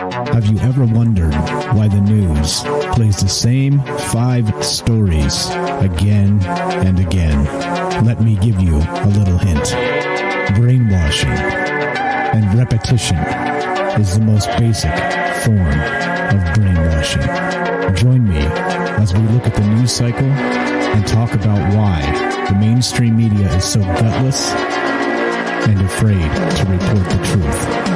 Have you ever wondered why the news plays the same five stories again and again? Let me give you a little hint. Brainwashing and repetition is the most basic form of brainwashing. Join me as we look at the news cycle and talk about why the mainstream media is so gutless and afraid to report the truth.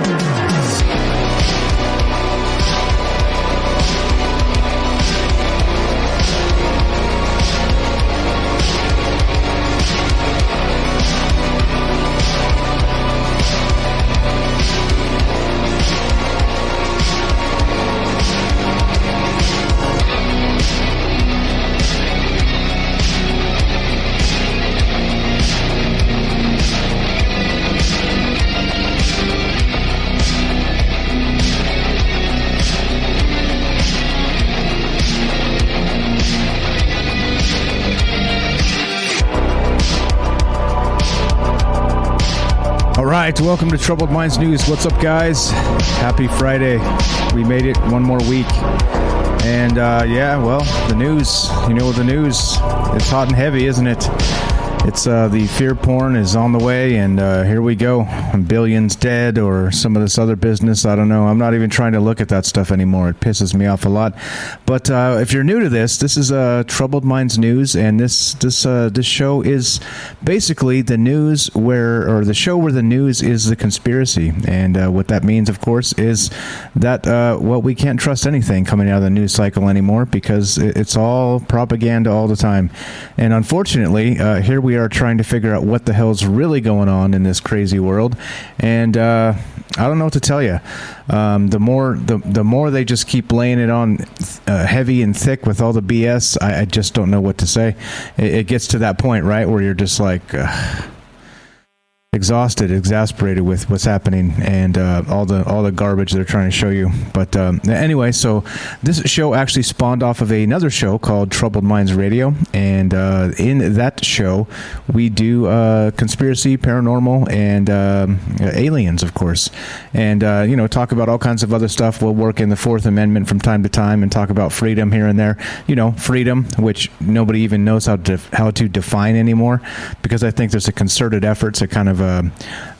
Welcome to Troubled Minds News. What's up, guys? Happy Friday. We made it one more week. And uh, yeah, well, the news, you know, the news, it's hot and heavy, isn't it? It's uh, the fear porn is on the way, and uh, here we go. Billions dead, or some of this other business. I don't know. I'm not even trying to look at that stuff anymore. It pisses me off a lot. But uh, if you're new to this, this is uh, Troubled Minds News, and this this uh, this show is basically the news where, or the show where the news is the conspiracy. And uh, what that means, of course, is that well, we can't trust anything coming out of the news cycle anymore because it's all propaganda all the time. And unfortunately, here we are trying to figure out what the hell's really going on in this crazy world. And uh, I don't know what to tell you. Um, the more the the more they just keep laying it on uh, heavy and thick with all the BS, I, I just don't know what to say. It, it gets to that point, right, where you're just like. Uh, exhausted, exasperated with what's happening and uh, all the all the garbage they're trying to show you. But um, anyway, so this show actually spawned off of another show called Troubled Minds Radio, and uh, in that show we do uh, conspiracy, paranormal, and um, aliens, of course, and uh, you know talk about all kinds of other stuff. We'll work in the Fourth Amendment from time to time and talk about freedom here and there. You know, freedom, which nobody even knows how to how to define anymore, because I think there's a concerted effort to kind of uh,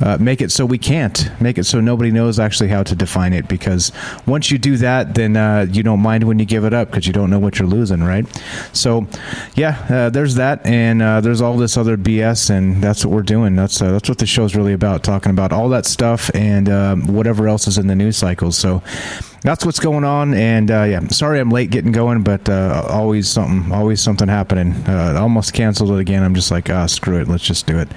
uh, make it so we can't make it so nobody knows actually how to define it. Because once you do that, then uh, you don't mind when you give it up because you don't know what you're losing, right? So, yeah, uh, there's that, and uh, there's all this other BS, and that's what we're doing. That's that's what the show's really about, talking about all that stuff and um, whatever else is in the news cycle. So that's what's going on. And uh, yeah, sorry I'm late getting going, but uh, always something, always something happening. Uh, almost canceled it again. I'm just like, ah, screw it, let's just do it.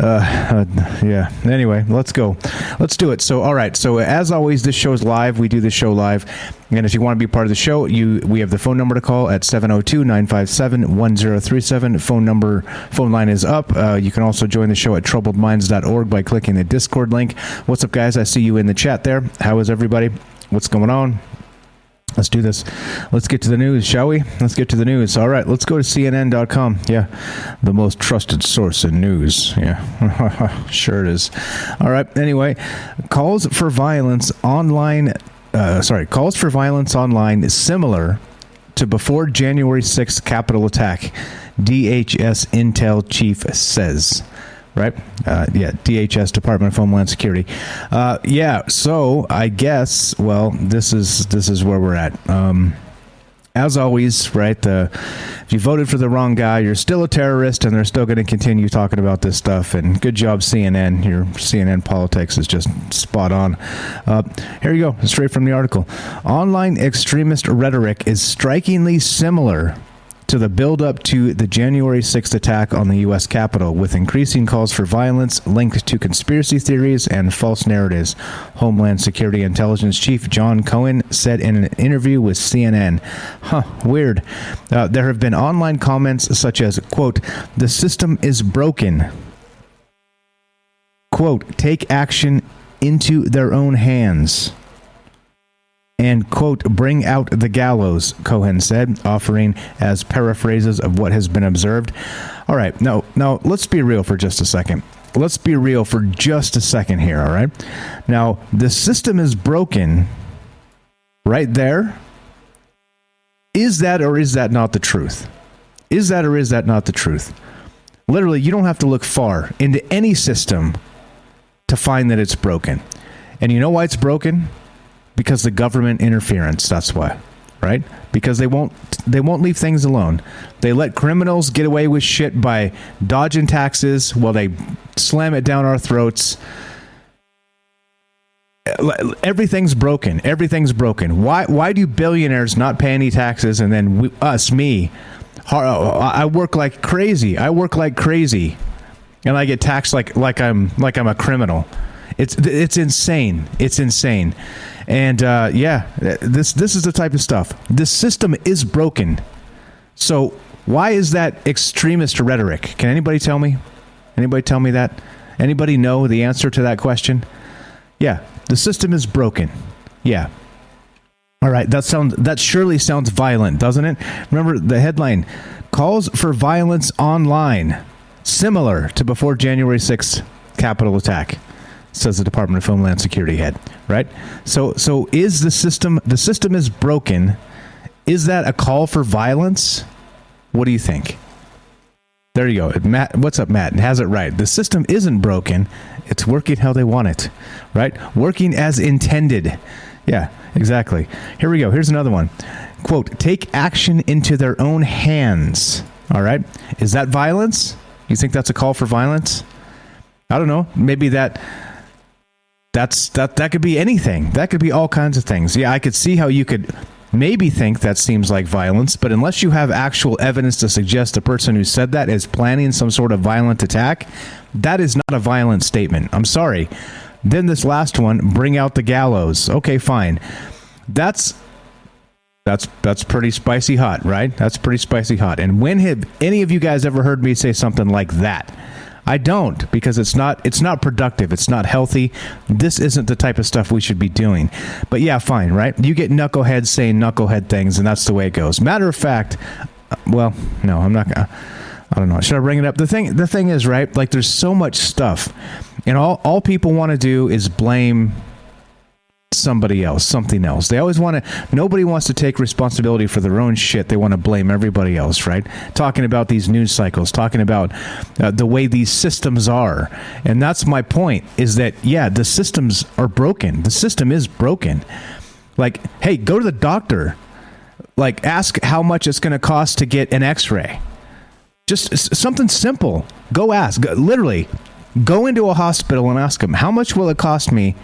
Uh, uh, yeah. Anyway, let's go. Let's do it. So, all right. So, as always, this show is live. We do this show live. And if you want to be part of the show, you we have the phone number to call at 702-957-1037. Phone number phone line is up. Uh, you can also join the show at troubledminds.org by clicking the Discord link. What's up, guys? I see you in the chat there. How is everybody? What's going on? Let's do this. Let's get to the news, shall we? Let's get to the news. All right, let's go to CNN.com. Yeah, the most trusted source in news. Yeah, sure it is. All right, anyway, calls for violence online. Uh, sorry, calls for violence online is similar to before January 6th Capitol attack. DHS Intel chief says right? Uh, yeah, DHS, Department of Homeland Security. Uh, yeah, so I guess well, this is this is where we're at. Um, as always, right? The if you voted for the wrong guy, you're still a terrorist, and they're still going to continue talking about this stuff. And good job, CNN. Your CNN politics is just spot on. Uh, here you go, straight from the article. Online extremist rhetoric is strikingly similar to the build-up to the January 6th attack on the U.S. Capitol, with increasing calls for violence linked to conspiracy theories and false narratives. Homeland Security Intelligence Chief John Cohen said in an interview with CNN. Huh, weird. Uh, there have been online comments such as, quote, the system is broken. Quote, take action into their own hands and, quote, bring out the gallows, Cohen said, offering as paraphrases of what has been observed. All right, now, now let's be real for just a second. Let's be real for just a second here, all right? Now, the system is broken right there. Is that or is that not the truth? Is that or is that not the truth? Literally, you don't have to look far into any system to find that it's broken. And you know why it's broken? Because the government interference. That's why, right? Because they won't they won't leave things alone. They let criminals get away with shit by dodging taxes while they slam it down our throats. Everything's broken. Everything's broken. Why? Why do billionaires not pay any taxes and then we, us, me, oh, I work like crazy. I work like crazy, and I get taxed like like I'm like I'm a criminal. It's it's insane. It's insane. And uh, yeah, this this is the type of stuff. This system is broken. So why is that extremist rhetoric? Can anybody tell me? Anybody tell me that? Anybody know the answer to that question? Yeah, the system is broken. Yeah. All right, that sounds that surely sounds violent, doesn't it? Remember the headline calls for violence online similar to before January 6th Capitol attack says the Department of Homeland Security head, right? So so is the system the system is broken? Is that a call for violence? What do you think? There you go. Matt, what's up, Matt? Has it right. The system isn't broken. It's working how they want it, right? Working as intended. Yeah, exactly. Here we go. Here's another one. Quote, take action into their own hands. All right. Is that violence? You think that's a call for violence? I don't know. Maybe that that's that that could be anything. That could be all kinds of things. Yeah, I could see how you could maybe think that seems like violence, but unless you have actual evidence to suggest the person who said that is planning some sort of violent attack, that is not a violent statement. I'm sorry. Then this last one, bring out the gallows. Okay, fine. That's that's that's pretty spicy hot, right? That's pretty spicy hot. And when have any of you guys ever heard me say something like that? I don't because it's not it's not productive. It's not healthy. This isn't the type of stuff we should be doing. But yeah, fine, right? You get knuckleheads saying knucklehead things, and that's the way it goes. Matter of fact, uh, well, no, I'm not gonna. I don't know. Should I bring it up? The thing, the thing is, right? Like, there's so much stuff, and all all people want to do is blame somebody else, something else. They always want to, nobody wants to take responsibility for their own shit. They want to blame everybody else, right? Talking about these news cycles, talking about uh, the way these systems are. And that's my point is that, yeah, the systems are broken. The system is broken. Like, hey, go to the doctor. Like, ask how much it's going to cost to get an x ray. Just something simple. Go ask. Go, literally, go into a hospital and ask them, how much will it cost me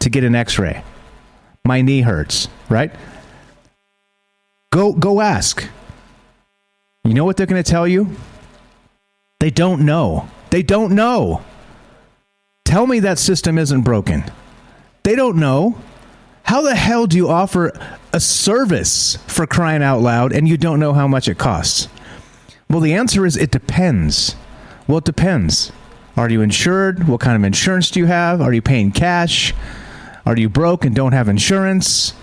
to get an x ray? My knee hurts, right? Go go ask. You know what they're going to tell you? They don't know. They don't know. Tell me that system isn't broken. They don't know. How the hell do you offer a service for crying out loud and you don't know how much it costs? Well, the answer is it depends. Well, it depends. Are you insured? What kind of insurance do you have? Are you paying cash? Are you broke and don't have insurance?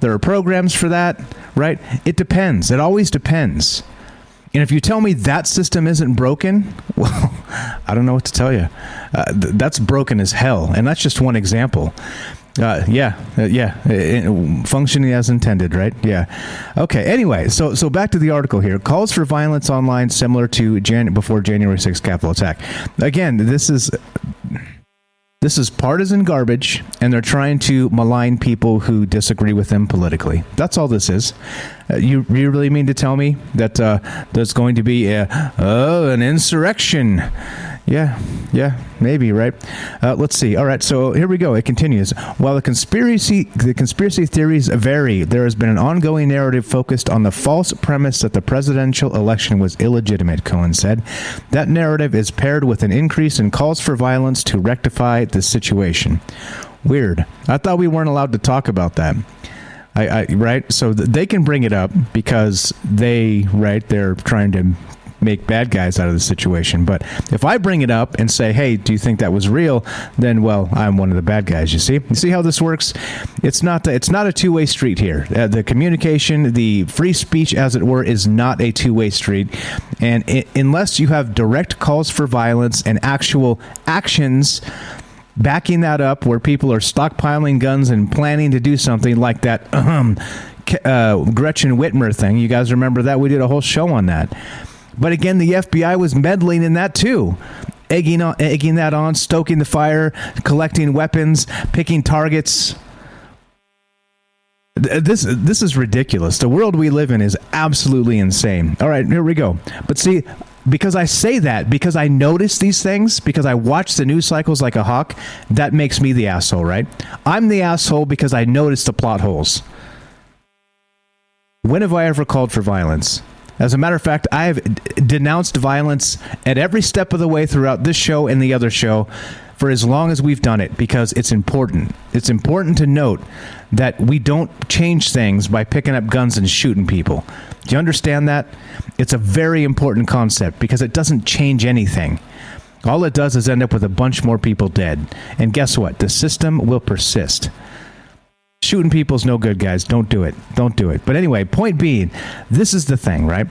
There are programs for that, right? It depends. It always depends. And if you tell me that system isn't broken, well, I don't know what to tell you. Uh, th- that's broken as hell. And that's just one example. Uh, yeah, uh, yeah, it, it, functioning as intended, right? Yeah. Okay. Anyway, so so back to the article here. Calls for violence online similar to Jan- before January 6th Capitol attack. Again, this is This is partisan garbage, and they're trying to malign people who disagree with them politically. That's all this is. Uh, you, you really mean to tell me that uh, there's going to be a, oh, an insurrection? Yeah, yeah, maybe right. Uh, let's see. All right, so here we go. It continues. While the conspiracy the conspiracy theories vary, there has been an ongoing narrative focused on the false premise that the presidential election was illegitimate. Cohen said that narrative is paired with an increase in calls for violence to rectify the situation. Weird. I thought we weren't allowed to talk about that. I, I, right so they can bring it up because they right they're trying to make bad guys out of the situation. But if I bring it up and say, "Hey, do you think that was real?" then well, I'm one of the bad guys. You see, you see how this works? It's not the, it's not a two way street here. Uh, the communication, the free speech, as it were, is not a two way street, and it, unless you have direct calls for violence and actual actions backing that up where people are stockpiling guns and planning to do something like that uh, Gretchen Whitmer thing. You guys remember that? We did a whole show on that. But again, the FBI was meddling in that too. Egging, on, egging that on, stoking the fire, collecting weapons, picking targets. Uh, this this is ridiculous. The world we live in is absolutely insane. All right, here we go. But see, because I say that, because I notice these things, because I watch the news cycles like a hawk, that makes me the asshole, right? I'm the asshole because I notice the plot holes. When have I ever called for violence? As a matter of fact, I have denounced violence at every step of the way throughout this show and the other show for as long as we've done it because it's important. It's important to note that we don't change things by picking up guns and shooting people. Do you understand that? It's a very important concept because it doesn't change anything. All it does is end up with a bunch more people dead. And guess what? The system will persist. Shooting people's no good, guys. Don't do it. Don't do it. But anyway, point being, this is the thing, right?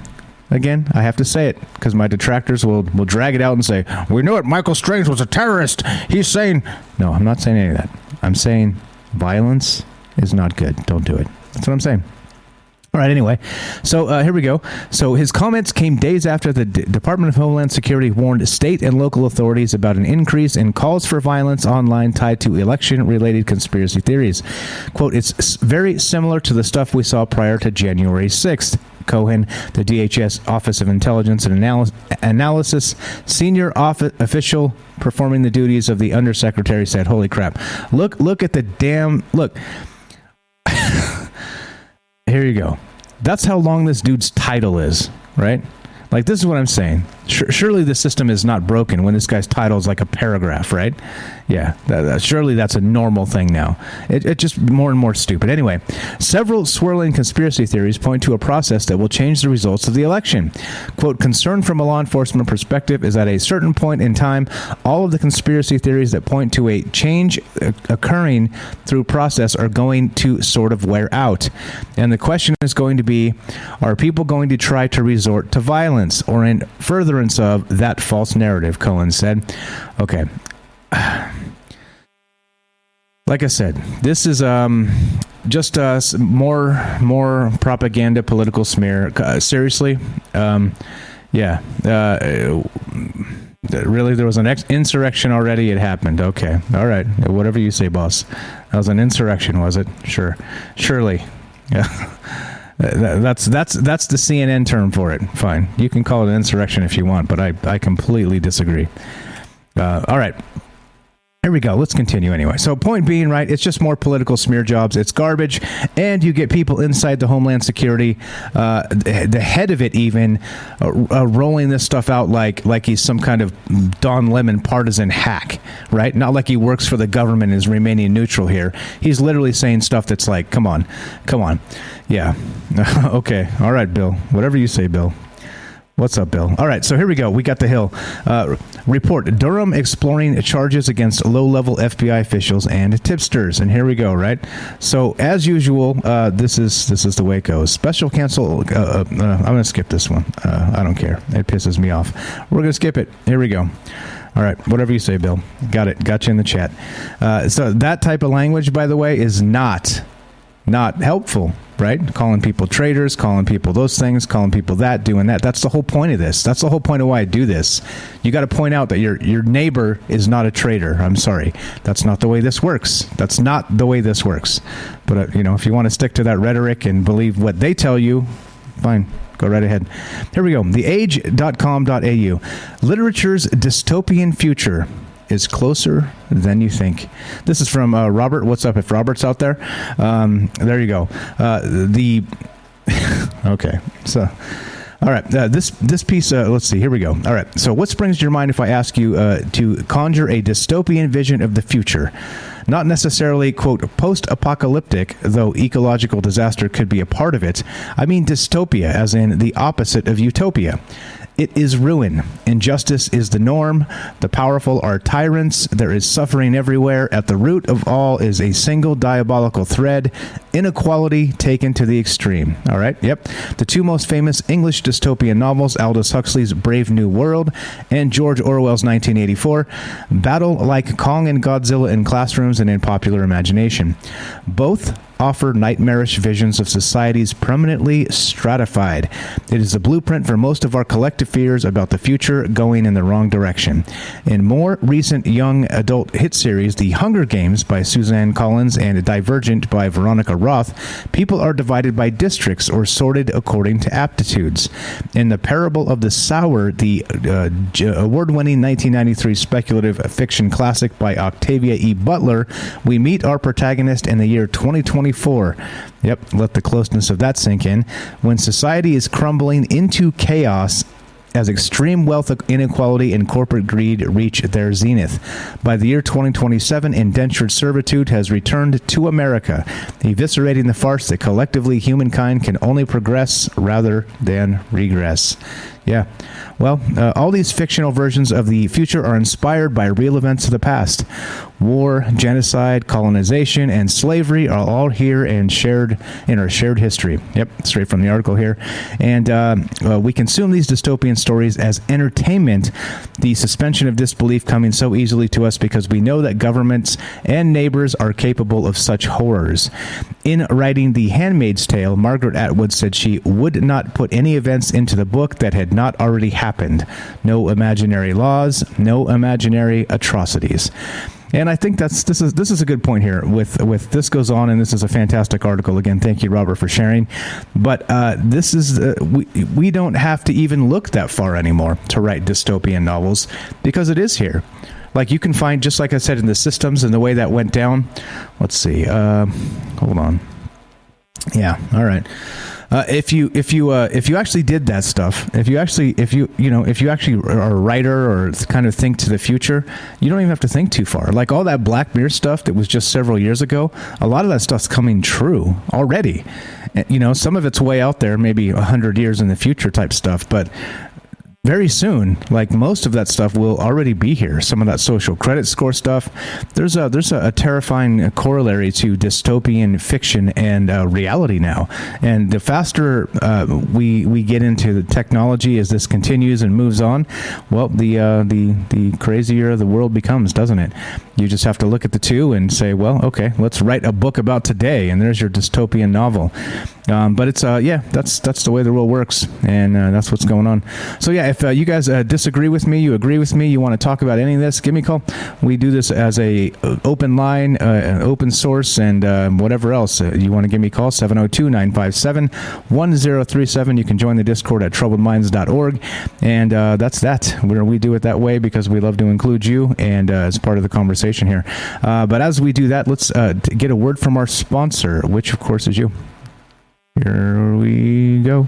Again, I have to say it because my detractors will, will drag it out and say, We knew it. Michael Strange was a terrorist. He's saying. No, I'm not saying any of that. I'm saying violence is not good. Don't do it. That's what I'm saying. All right, anyway, so uh, here we go. So his comments came days after the D- Department of Homeland Security warned state and local authorities about an increase in calls for violence online tied to election related conspiracy theories. Quote, it's very similar to the stuff we saw prior to January 6th. Cohen, the DHS Office of Intelligence and Analy- Analysis senior official performing the duties of the undersecretary, said, "Holy crap! Look, look at the damn look." Here you go. That's how long this dude's title is, right? Like this is what I'm saying. surely the system is not broken when this guy's title is like a paragraph, right? Yeah, that, that, surely that's a normal thing now. It, it just more and more stupid. Anyway, several swirling conspiracy theories point to a process that will change the results of the election. Quote, concern from a law enforcement perspective is at a certain point in time, all of the conspiracy theories that point to a change uh, occurring through process are going to sort of wear out. And the question is going to be, are people going to try to resort to violence or in furtherance of that false narrative, Cohen said. Okay. Like I said, this is um, just uh, more more propaganda, political smear. Uh, seriously, um, yeah. Uh, really, there was an ex- insurrection already. It happened. Okay, all right. Whatever you say, boss. That was an insurrection, was it? Sure, surely. Yeah. That's that's that's the CNN term for it. Fine, you can call it an insurrection if you want, but I I completely disagree. Uh, all right. Here we go. Let's continue anyway. So, point being, right, it's just more political smear jobs. It's garbage, and you get people inside the Homeland Security, uh, the head of it, even uh, uh, rolling this stuff out like like he's some kind of Don Lemon partisan hack, right? Not like he works for the government and is remaining neutral here. He's literally saying stuff that's like, "Come on, come on, yeah, okay, all right, Bill. Whatever you say, Bill." What's up, Bill? All right, so here we go. We got the Hill uh, report. Durham exploring charges against low-level FBI officials and tipsters, and here we go. Right. So as usual, uh, this is this is the way it goes. Special counsel. Uh, uh I'm going to skip this one. Uh, I don't care. It pisses me off. We're going to skip it. Here we go. All right, whatever you say, Bill. Got it. Got you in the chat. Uh, so that type of language, by the way, is not not helpful right? Calling people traitors, calling people those things, calling people that, doing that. That's the whole point of this. That's the whole point of why I do this. You got to point out that your your neighbor is not a traitor. I'm sorry. That's not the way this works. That's not the way this works. But uh, you know, if you want to stick to that rhetoric and believe what they tell you, fine. Go right ahead. Here we go. Theage.com.au. Literature's dystopian future is closer than you think. This is from uh, Robert. What's up? If Robert's out there, um, there you go. Uh, the okay, so. All right, uh, this this piece. Uh, let's see. Here we go. All right. So, what springs to your mind if I ask you uh, to conjure a dystopian vision of the future? Not necessarily quote post-apocalyptic, though ecological disaster could be a part of it. I mean dystopia, as in the opposite of utopia. It is ruin. Injustice is the norm. The powerful are tyrants. There is suffering everywhere. At the root of all is a single diabolical thread inequality taken to the extreme. All right, yep. The two most famous English dystopian novels, Aldous Huxley's Brave New World and George Orwell's 1984, battle like Kong and Godzilla in classrooms and in popular imagination. Both offer nightmarish visions of societies permanently stratified. It is the blueprint for most of our collective fears about the future going in the wrong direction. In more recent young adult hit series, The Hunger Games by Suzanne Collins and Divergent by Veronica Roth, people are divided by districts or sorted according to aptitudes. In The Parable of the Sower, the uh, award winning 1993 speculative fiction classic by Octavia E. Butler, we meet our protagonist in the year 2020 24. Yep, let the closeness of that sink in. When society is crumbling into chaos as extreme wealth inequality and corporate greed reach their zenith. By the year 2027, indentured servitude has returned to America, eviscerating the farce that collectively humankind can only progress rather than regress. Yeah. Well, uh, all these fictional versions of the future are inspired by real events of the past. War, genocide, colonization, and slavery are all here and shared in our shared history. Yep, straight from the article here. And uh, uh, we consume these dystopian stories as entertainment, the suspension of disbelief coming so easily to us because we know that governments and neighbors are capable of such horrors. In writing The Handmaid's Tale, Margaret Atwood said she would not put any events into the book that had not already happened. No imaginary laws, no imaginary atrocities. And I think that's this is this is a good point here. With with this goes on, and this is a fantastic article. Again, thank you, Robert, for sharing. But uh, this is uh, we we don't have to even look that far anymore to write dystopian novels because it is here. Like you can find, just like I said, in the systems and the way that went down. Let's see. Uh, hold on. Yeah. All right. Uh, if you if you uh, if you actually did that stuff, if you actually if you you know if you actually are a writer or kind of think to the future, you don't even have to think too far. Like all that Black Mirror stuff that was just several years ago, a lot of that stuff's coming true already. You know, some of it's way out there, maybe hundred years in the future type stuff, but very soon like most of that stuff will already be here. Some of that social credit score stuff. There's a there's a, a terrifying corollary to dystopian fiction and uh, reality now. And the faster uh, we we get into the technology as this continues and moves on well the uh, the the crazier the world becomes doesn't it? You just have to look at the two and say well okay let's write a book about today and there's your dystopian novel. Um, but it's uh, yeah, that's that's the way the world works, and uh, that's what's going on. So yeah, if uh, you guys uh, disagree with me, you agree with me, you want to talk about any of this, give me a call. We do this as a uh, open line, open source, and um, whatever else you want to give me a call 702-957-1037. You can join the Discord at troubledminds.org, and that's that. Where we do it that way because we love to include you and as part of the conversation here. but as we do that, let's get a word from our sponsor, which of course is you. Here we go.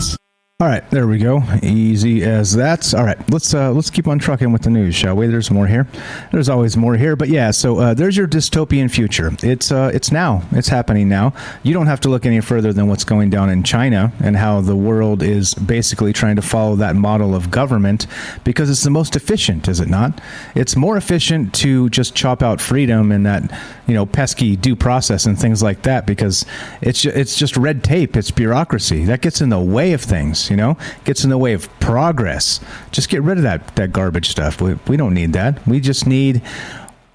us. All right, there we go. Easy as that. All right, let's uh, let's keep on trucking with the news, shall we? There's more here. There's always more here, but yeah. So uh, there's your dystopian future. It's uh, it's now. It's happening now. You don't have to look any further than what's going down in China and how the world is basically trying to follow that model of government because it's the most efficient, is it not? It's more efficient to just chop out freedom and that you know pesky due process and things like that because it's it's just red tape. It's bureaucracy that gets in the way of things you know, gets in the way of progress. Just get rid of that that garbage stuff. We we don't need that. We just need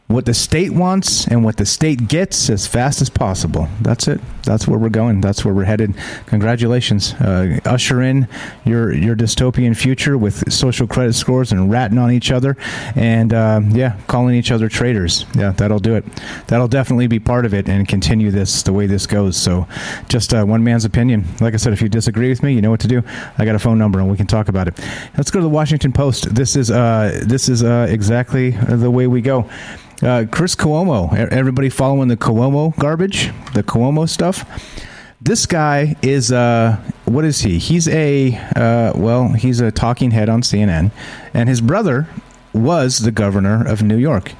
what the state wants and what the state gets as fast as possible. That's it. That's where we're going. That's where we're headed. Congratulations. Uh, usher in your your dystopian future with social credit scores and ratting on each other and uh, yeah, calling each other traitors. Yeah, that'll do it. That'll definitely be part of it and continue this the way this goes. So just uh, one man's opinion. Like I said, if you disagree with me, you know what to do. I got a phone number and we can talk about it. Let's go to the Washington Post. This is uh, this is uh, exactly the way we go. Uh, Chris Cuomo, everybody following the Cuomo garbage, the Cuomo stuff. This guy is uh, what is he? He's a uh, well, he's a talking head on CNN, and his brother was the governor of New York,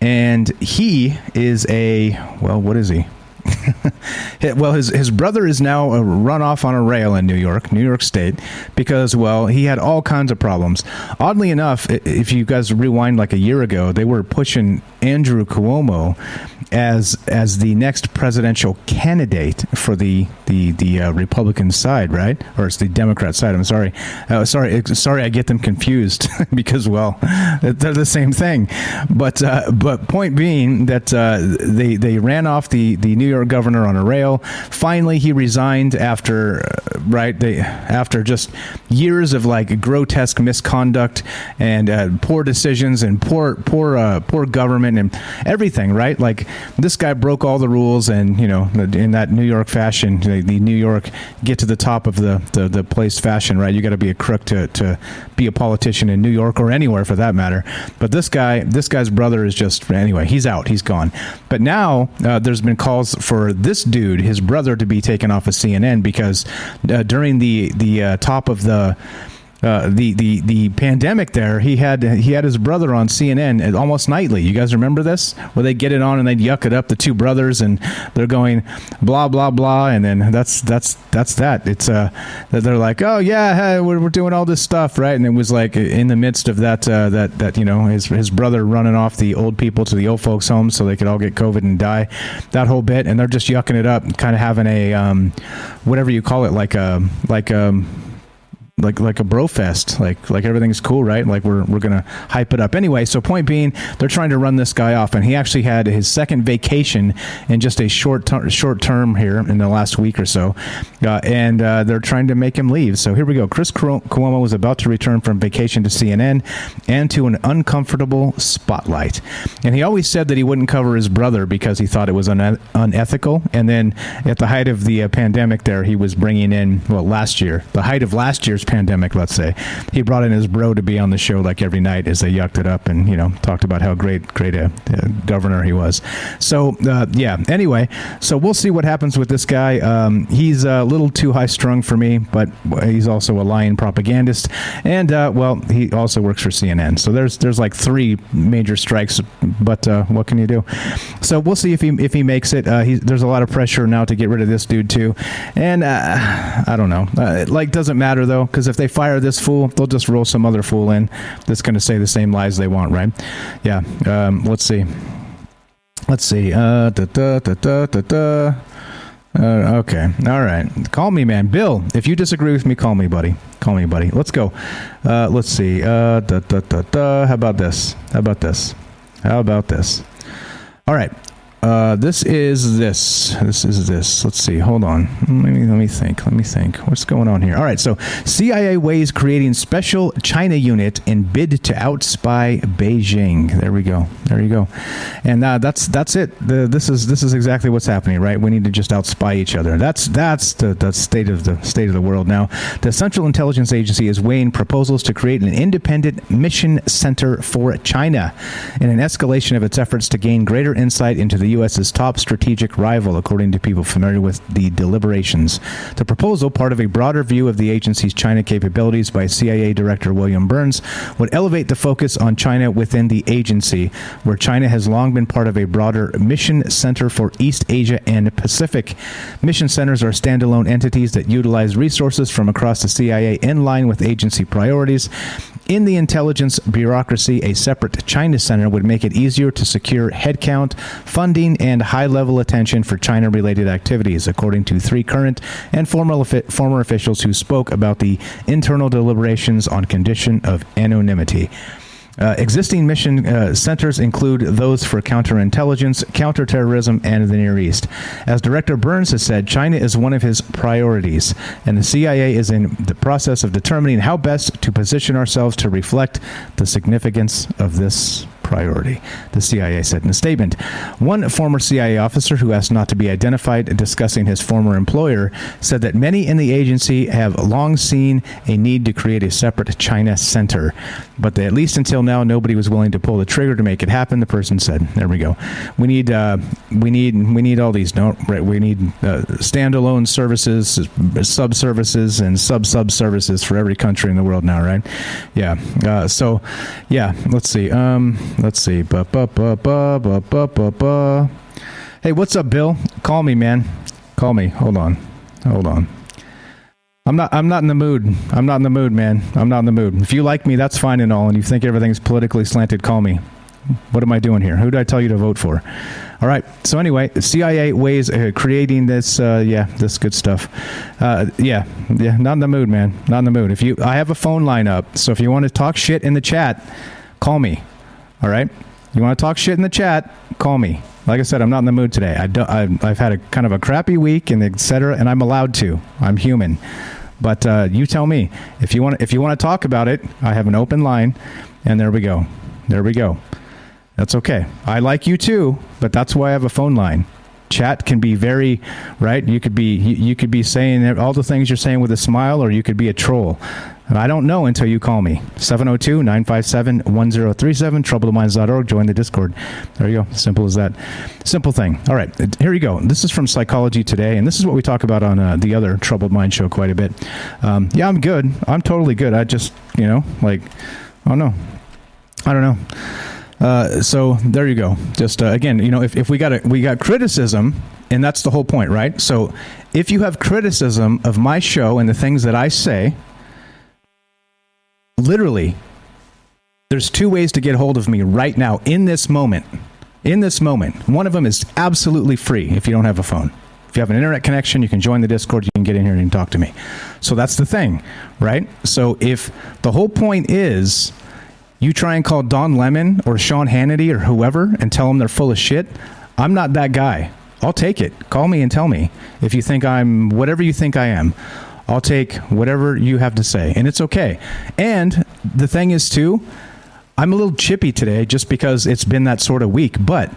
and he is a well, what is he? well, his his brother is now a run off on a rail in New York, New York State, because well, he had all kinds of problems. Oddly enough, if you guys rewind like a year ago, they were pushing Andrew Cuomo as as the next presidential candidate for the the the uh, Republican side, right? Or it's the Democrat side. I'm sorry, uh, sorry, sorry, I get them confused because well, they're the same thing. But uh, but point being that uh, they they ran off the the New York governor on a rail. Finally, he resigned after uh, right they after just years of like grotesque misconduct and uh, poor decisions and poor poor poor government and everything. Right, like this guy broke all the rules, and you know, in that New York fashion, the, the New York get to the top of the the, the place fashion, right? You got to be a crook to to be a politician in New York or anywhere for that matter. But this guy, this guy's brother is just anyway. He's out. He's gone. But now uh, there's been calls for this dude, his brother, to be taken off of CNN because uh, during the the uh, top of the uh, the the the pandemic there, he had he had his brother on CNN almost nightly. You guys remember this? Where they get it on and they'd yuck it up, the two brothers, and they're going blah blah blah, and then that's that's that's that. It's uh they're like, oh yeah, hey, we're, we're doing all this stuff, right? And it was like in the midst of that uh, that that you know his his brother running off the old people to the old folks' home so they could all get COVID and die, that whole bit, and they're just yucking it up, kind of having a um, whatever you call it, like a like um like like a bro fest. Like like everything's cool right? Like we're, we're gonna hype it up. Anyway so point being they're trying to run this guy off and he actually had his second vacation in just a short ter- short term here in the last week or so uh, and uh, they're trying to make him leave. So here we go. Chris cuomo was about to return from vacation to cnn and to an uncomfortable spotlight. And he always said that he wouldn't cover his brother because he thought it was un- unethical. And then at the height of the uh, pandemic there he was bringing in well last year the height of last year's pandemic, let's say, he brought in his bro to be on the show like every night as they yucked it up and you know talked about how great great a, a governor he was. So uh, yeah. Anyway, so we'll see what happens with this guy. Um, he's a little too high strung for me, but he's also a lying propagandist, and uh, well, he also works for CNN. So there's there's like three major strikes, but uh, what can you do? So we'll see if he if he makes it. Uh, there's a lot of pressure now to get rid of this dude too, and uh, I don't know. Uh, like doesn't matter though because if they fire this fool, they'll just roll some other fool in that's going to say the same lies they want, right? Yeah. Um, let's see. Let's see. Uh, da, da, da. Uh, okay. All right. Call me, man. Bill, if you disagree with me, call me, buddy. Call me, buddy. Let's go. Uh, let's see. Uh, da, da, da, da. How about this? How about this? How about this? All right. Uh, this is this. This is this. Let's see. Hold on. Let me let me think. Let me think. What's going on here? All right. So CIA weighs creating special China unit in bid to outspy Beijing. There we go. There you go. And uh, that's that's it. The, this is this is exactly what's happening. Right. We need to just outspy each other. That's that's the, the state of the state of the world now. The Central Intelligence Agency is weighing proposals to create an independent mission center for China in an escalation of its efforts to gain greater insight into the U.S.'s top strategic rival, according to people familiar with the deliberations. The proposal, part of a broader view of the agency's China capabilities by CIA Director William Burns, would elevate the focus on China within the agency, where China has long been part of a broader mission center for East Asia and Pacific. Mission centers are standalone entities that utilize resources from across the CIA in line with agency priorities. In the intelligence bureaucracy, a separate China center would make it easier to secure headcount, funding, and high level attention for China related activities, according to three current and former, former officials who spoke about the internal deliberations on condition of anonymity. Uh, existing mission uh, centers include those for counterintelligence, counterterrorism, and the Near East. As Director Burns has said, China is one of his priorities, and the CIA is in the process of determining how best to position ourselves to reflect the significance of this priority, the CIA said in a statement. One former CIA officer who asked not to be identified discussing his former employer said that many in the agency have long seen a need to create a separate China center, but at least until now, nobody was willing to pull the trigger to make it happen. The person said, "There we go. We need, uh, we need, we need all these. No, right? We need uh, standalone services, sub services, and sub sub services for every country in the world now, right? Yeah. Uh, so, yeah. Let's see. Um, Let's see. Ba, ba, ba, ba, ba, ba, ba, ba. Hey, what's up, Bill? Call me, man. Call me. Hold on. Hold on. I'm not. I'm not in the mood. I'm not in the mood, man. I'm not in the mood. If you like me, that's fine and all. And you think everything's politically slanted, call me. What am I doing here? Who did I tell you to vote for? All right. So anyway, CIA weighs uh, creating this. Uh, yeah, this good stuff. Uh, yeah, yeah. Not in the mood, man. Not in the mood. If you, I have a phone line up. So if you want to talk shit in the chat, call me. All right. You want to talk shit in the chat? Call me. Like I said, I'm not in the mood today. I do, I've, I've had a kind of a crappy week and etc. And I'm allowed to. I'm human. But uh, you tell me if you want. If you want to talk about it, I have an open line, and there we go. There we go. That's okay. I like you too, but that's why I have a phone line. Chat can be very right. You could be you, you could be saying all the things you're saying with a smile, or you could be a troll. I don't know until you call me. 702 957 1037, troubledminds.org. Join the Discord. There you go. Simple as that. Simple thing. All right. Here you go. This is from Psychology Today, and this is what we talk about on uh, the other Troubled Mind show quite a bit. Um, yeah, I'm good. I'm totally good. I just, you know, like, I don't know. I don't know. Uh, so there you go. Just uh, again, you know, if, if we got a, we got criticism, and that's the whole point, right? So if you have criticism of my show and the things that I say, literally, there's two ways to get hold of me right now in this moment. In this moment, one of them is absolutely free if you don't have a phone. If you have an internet connection, you can join the Discord, you can get in here and talk to me. So that's the thing, right? So if the whole point is you try and call Don Lemon or Sean Hannity or whoever and tell them they're full of shit, I'm not that guy. I'll take it. Call me and tell me if you think I'm whatever you think I am. I'll take whatever you have to say, and it's okay. And the thing is, too, I'm a little chippy today just because it's been that sort of week. But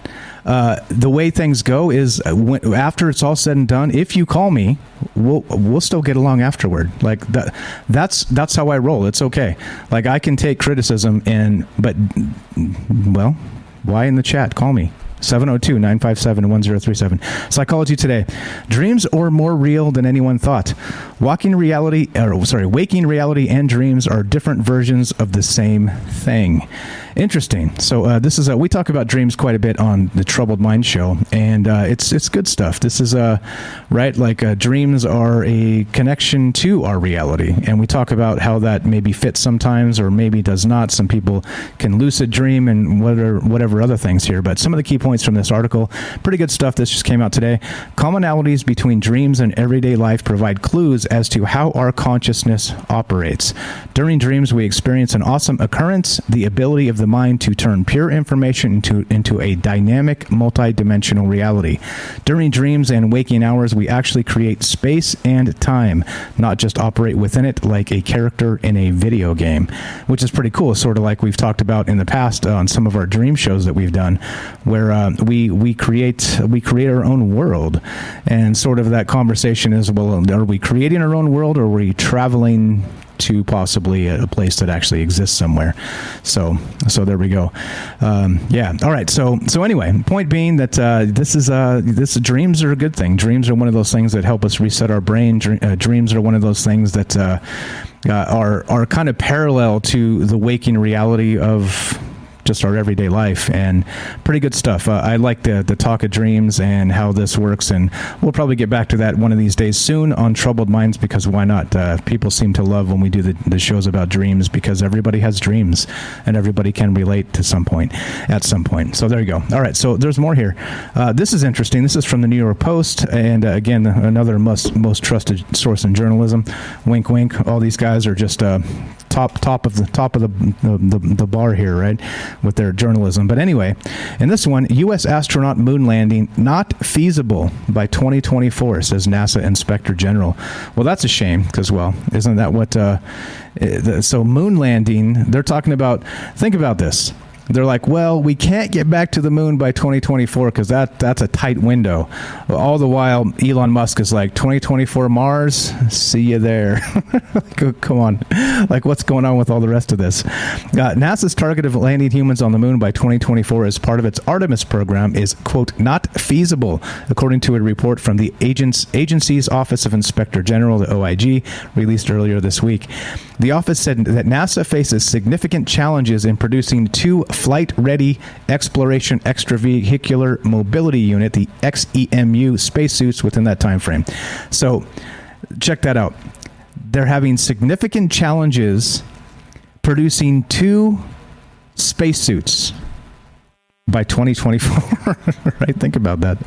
uh, the way things go is uh, when, after it's all said and done, if you call me, we'll we'll still get along afterward. Like that, that's that's how I roll. It's okay. Like I can take criticism and but well, why in the chat? Call me. 702 957 1037. Psychology Today. Dreams are more real than anyone thought. Walking reality, or sorry, waking reality and dreams are different versions of the same thing. Interesting. So uh, this is a, we talk about dreams quite a bit on the Troubled Mind Show, and uh, it's it's good stuff. This is a uh, right like uh, dreams are a connection to our reality, and we talk about how that maybe fits sometimes or maybe does not. Some people can lucid dream and whatever whatever other things here, but some of the key points from this article, pretty good stuff. This just came out today. Commonalities between dreams and everyday life provide clues as to how our consciousness operates. During dreams, we experience an awesome occurrence, the ability of the mind to turn pure information into, into a dynamic, multidimensional reality. During dreams and waking hours, we actually create space and time, not just operate within it like a character in a video game, which is pretty cool. Sort of like we've talked about in the past on some of our dream shows that we've done, where uh, we we create we create our own world, and sort of that conversation is well, are we creating our own world, or were you traveling to possibly a place that actually exists somewhere. So, so there we go. Um, yeah. All right. So, so anyway, point being that uh, this is uh, this dreams are a good thing. Dreams are one of those things that help us reset our brain. Uh, dreams are one of those things that uh, uh, are are kind of parallel to the waking reality of just our everyday life and pretty good stuff. Uh, I like the the talk of dreams and how this works, and we'll probably get back to that one of these days soon on Troubled Minds because why not? Uh, people seem to love when we do the, the shows about dreams because everybody has dreams and everybody can relate to some point at some point. So there you go. All right, so there's more here. Uh, this is interesting. This is from the New York Post, and uh, again another most most trusted source in journalism. Wink, wink. All these guys are just uh, top top of the top of the, the, the bar here, right, with their journalism. But anyway, in this one, U.S. astronaut moon landing not feasible by 2024, says NASA Inspector General. Well, that's a shame because, well, isn't that what? Uh, eh, so moon landing, they're talking about. Think about this they're like, well, we can't get back to the moon by 2024 because that that's a tight window. All the while, Elon Musk is like, 2024 Mars, see you there. Come on, like what's going on with all the rest of this? Uh, NASA's target of landing humans on the moon by 2024 as part of its Artemis program is quote not feasible, according to a report from the agent's agency's Office of Inspector General, the OIG, released earlier this week. The office said that NASA faces significant challenges in producing two flight ready exploration extravehicular mobility unit, the XEMU spacesuits within that time frame. So check that out. They're having significant challenges producing two spacesuits by 2024. right? Think about that.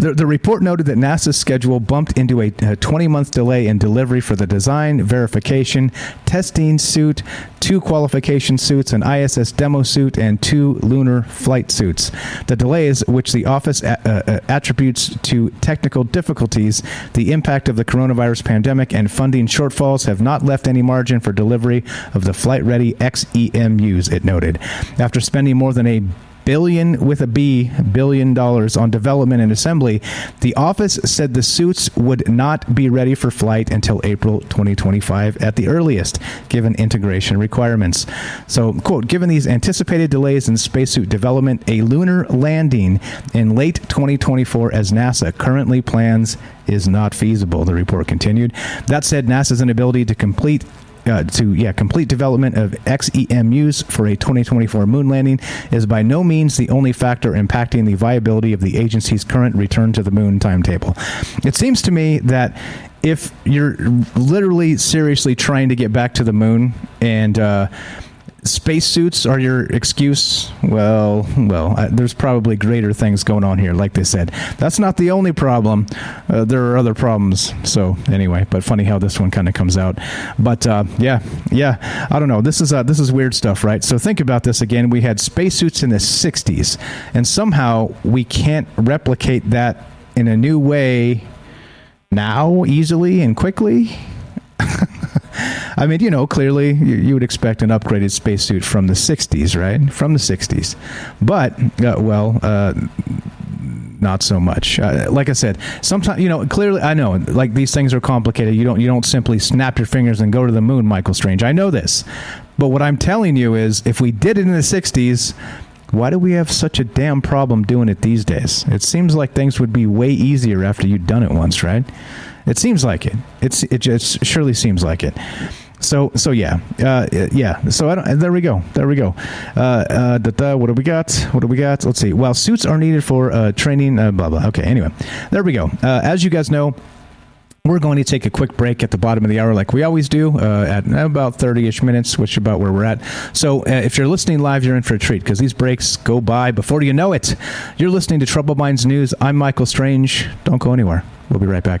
The, the, report noted that NASA's schedule bumped into a 20 month delay in delivery for the design, verification, testing suit, two qualification suits, an ISS demo suit, and two lunar flight suits. The delays, which the office a- uh, attributes to technical difficulties, the impact of the coronavirus pandemic, and funding shortfalls, have not left any margin for delivery of the flight ready XEMUs, it noted. After spending more than a billion with a B billion dollars on development and assembly. The office said the suits would not be ready for flight until April 2025 at the earliest, given integration requirements. So, quote, given these anticipated delays in spacesuit development, a lunar landing in late 2024 as NASA currently plans is not feasible, the report continued. That said, NASA's inability to complete uh, to yeah complete development of XEMUs for a 2024 moon landing is by no means the only factor impacting the viability of the agency's current return to the moon timetable. It seems to me that if you're literally seriously trying to get back to the moon and uh, spacesuits are your excuse. Well, well, uh, there's probably greater things going on here. Like they said, that's not the only problem. Uh, there are other problems. So anyway, but funny how this one kind of comes out. But uh, yeah, yeah, I don't know. This is uh, this is weird stuff, right? So think about this again. We had spacesuits in the '60s, and somehow we can't replicate that in a new way now easily and quickly. I mean, you know, clearly you, you, would expect an upgraded spacesuit from the 60s, right? From the 60s. But, uh, well, uh, not so much. Uh, like I said, sometimes you know clearly. I know like these things are complicated. You don't you don't simply snap your fingers and go to the moon, Michael Strange. I know this, but what I'm telling you is, if we did it in the '60s, why do we have such a damn problem doing it these days? It seems like things would be way easier after you'd done it once, right? It seems like it. It's it just surely seems like it. So so yeah uh, yeah. So I don't, there we go. There we go. Uh, uh, da, da, what do we got? What do we got? Let's see. While suits are needed for uh, training, uh, blah blah. Okay. Anyway, there we go. Uh, as you guys know. We're going to take a quick break at the bottom of the hour, like we always do, uh, at about 30 ish minutes, which is about where we're at. So, uh, if you're listening live, you're in for a treat because these breaks go by before you know it. You're listening to Troubled Minds News. I'm Michael Strange. Don't go anywhere. We'll be right back.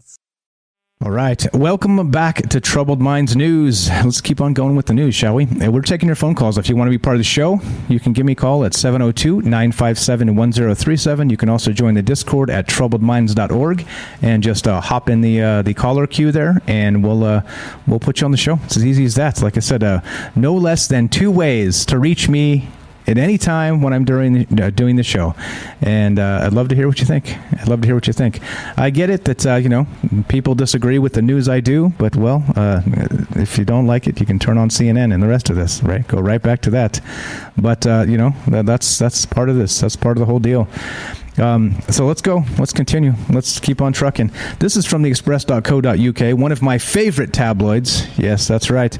All right. Welcome back to Troubled Minds News. Let's keep on going with the news, shall we? We're taking your phone calls. If you want to be part of the show, you can give me a call at 702 957 1037. You can also join the Discord at troubledminds.org and just uh, hop in the uh, the caller queue there, and we'll uh, we'll put you on the show. It's as easy as that. Like I said, uh, no less than two ways to reach me at any time when I'm during uh, doing the show, and uh, I'd love to hear what you think. I'd love to hear what you think. I get it that uh, you know people disagree with the news I do, but well, uh, if you don't like it, you can turn on CNN and the rest of this. Right, go right back to that. But uh, you know that, that's that's part of this. That's part of the whole deal. Um, so let's go. Let's continue. Let's keep on trucking. This is from the express.co.uk, one of my favorite tabloids. Yes, that's right.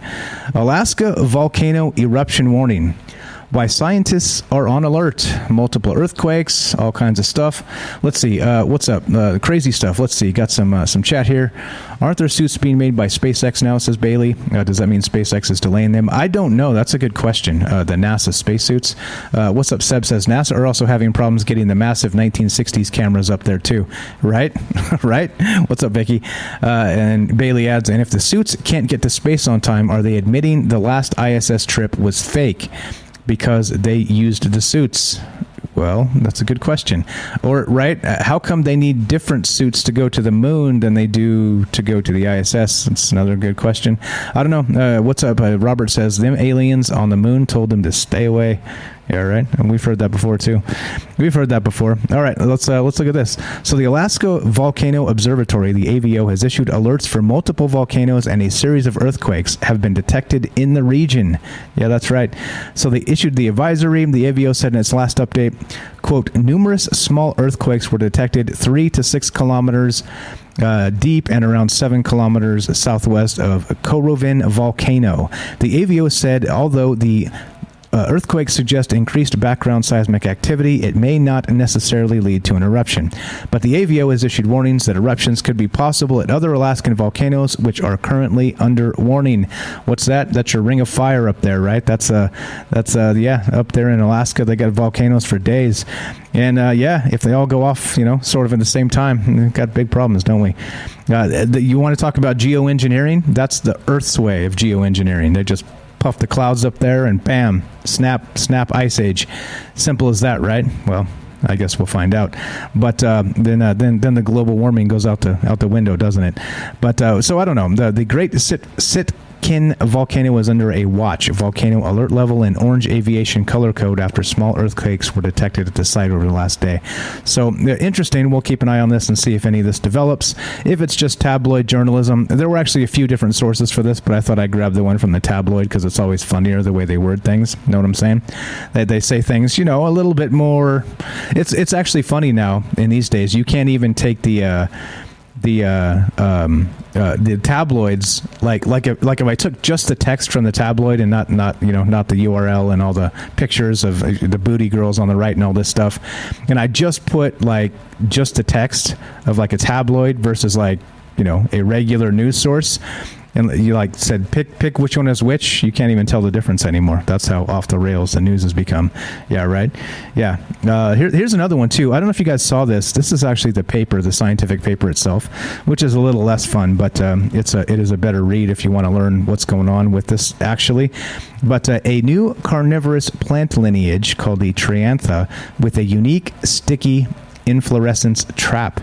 Alaska volcano eruption warning why scientists are on alert. Multiple earthquakes, all kinds of stuff. Let's see, uh, what's up? Uh, crazy stuff. Let's see, got some uh, some chat here. Aren't there suits being made by SpaceX now? Says Bailey. Uh, does that mean SpaceX is delaying them? I don't know. That's a good question. Uh, the NASA spacesuits. Uh, what's up? Seb says NASA are also having problems getting the massive 1960s cameras up there too. Right, right. What's up, Vicky? and Bailey adds, and if the suits can't get to space on time, are they admitting the last ISS trip was fake? Because they used the suits. Well, that's a good question. Or, right, uh, how come they need different suits to go to the moon than they do to go to the ISS? That's another good question. I don't know. Uh, what's up? Uh, Robert says, them aliens on the moon told them to stay away. Yeah, right. And we've heard that before too. We've heard that before. All right, let's uh, let's look at this. So the Alaska Volcano Observatory, the AVO, has issued alerts for multiple volcanoes and a series of earthquakes have been detected in the region. Yeah, that's right. So they issued the advisory. The AVO said in its last update, "quote Numerous small earthquakes were detected three to six kilometers." Uh, deep and around seven kilometers southwest of Korovin volcano. The AVO said although the uh, earthquakes suggest increased background seismic activity. It may not necessarily lead to an eruption. But the AVO has issued warnings that eruptions could be possible at other Alaskan volcanoes, which are currently under warning. What's that? That's your ring of fire up there, right? That's uh, that's uh, yeah, up there in Alaska, they got volcanoes for days. And uh, yeah, if they all go off, you know, sort of at the same time, we've got big problems, don't we? Uh, you want to talk about geoengineering? That's the Earth's way of geoengineering. They just puff the clouds up there, and bam, snap, snap, ice age. Simple as that, right? Well, I guess we'll find out. But uh, then, uh, then, then the global warming goes out the out the window, doesn't it? But uh, so I don't know. The the Great Sit Sit Kin volcano was under a watch, volcano alert level, and orange aviation color code after small earthquakes were detected at the site over the last day. So uh, interesting. We'll keep an eye on this and see if any of this develops. If it's just tabloid journalism, there were actually a few different sources for this, but I thought I'd grab the one from the tabloid because it's always funnier the way they word things. Know what I'm saying? They, they say things, you know, a little bit more. It's it's actually funny now in these days. You can't even take the. Uh, the uh, um, uh, the tabloids like like if, like if I took just the text from the tabloid and not not you know not the URL and all the pictures of uh, the booty girls on the right and all this stuff, and I just put like just the text of like a tabloid versus like you know a regular news source and you like said pick pick which one is which. You can't even tell the difference anymore. That's how off the rails the news has become. Yeah right? Yeah. Uh, here, here's another one too. I don't know if you guys saw this. This is actually the paper the scientific paper itself which is a little less fun but um, it's a it is a better read if you want to learn what's going on with this actually. But uh, a new carnivorous plant lineage called the triantha with a unique sticky inflorescence trap.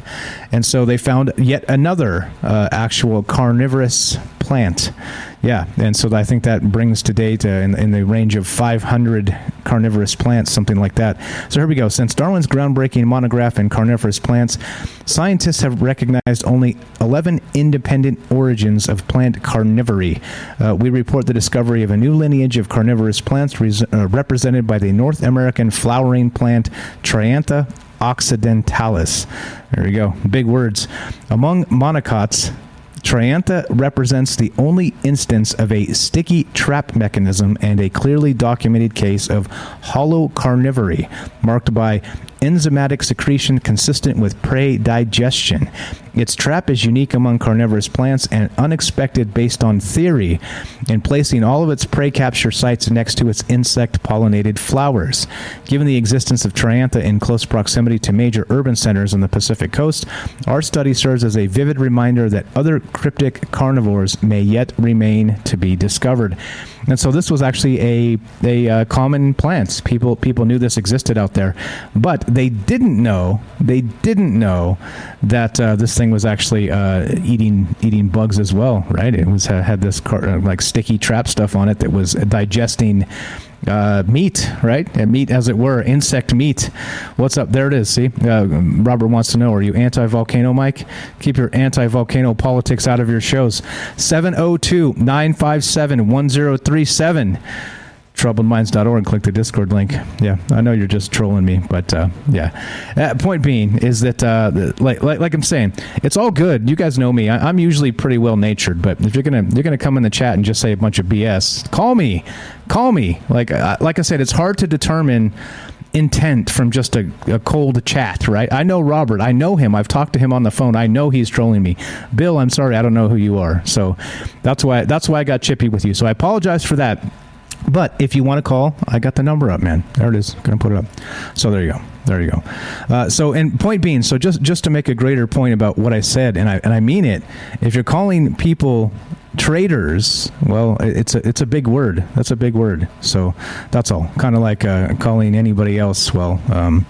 And so they found yet another uh, actual carnivorous plant. Yeah, and so I think that brings to date uh, in, in, the range of 500 carnivorous plants, something like that. So here we go. Since Darwin's groundbreaking monograph in carnivorous plants, scientists have recognized only 11 independent origins of plant carnivory. Uh, we report the discovery of a new lineage of carnivorous plants res- uh, represented by the North American flowering plant Triantha occidentalis. There we go. Big words. Among monocots, Triantha represents the only instance of a sticky trap mechanism and a clearly documented case of holocarnivory, marked by enzymatic secretion consistent with prey digestion. Its trap is unique among carnivorous plants and unexpected based on theory in placing all of its prey capture sites next to its insect pollinated flowers. Given the existence of Triantha in close proximity to major urban centers on the Pacific coast, our study serves as a vivid reminder that other cryptic carnivores may yet remain to be discovered. And so this was actually a a uh, common plant. People people knew this existed out there, but they didn't know they didn't know that uh, this thing was actually uh, eating eating bugs as well. Right? It was uh, had this uh, like sticky trap stuff on it that was digesting uh, meat, right? Meat, as it were, insect meat. What's up? There it is. See, uh, Robert wants to know: Are you anti-volcano, Mike? Keep your anti-volcano politics out of your shows. 702-957-1037 troubledminds.org and click the discord link yeah i know you're just trolling me but uh, yeah uh, point being is that uh, like, like, like i'm saying it's all good you guys know me I, am usually pretty well natured but if you're gonna you're gonna come in the chat and just say a bunch of bs call me call me like uh, like i said it's hard to determine intent from just a, a, cold chat, right? I know Robert. I know him. I've talked to him on the phone. I know he's trolling me. Bill, I'm sorry. I don't know who you are. So that's why that's why I got chippy with you. So I apologize for that. But if you want to call, I got the number up, man. There it is. Going to put it up. So there you go. There you go. Uh, so, and point being, so just just to make a greater point about what I said, and I and I mean it. If you're calling people traitors, well, it's a it's a big word. That's a big word. So that's all. Kind of like uh, calling anybody else, well. Um,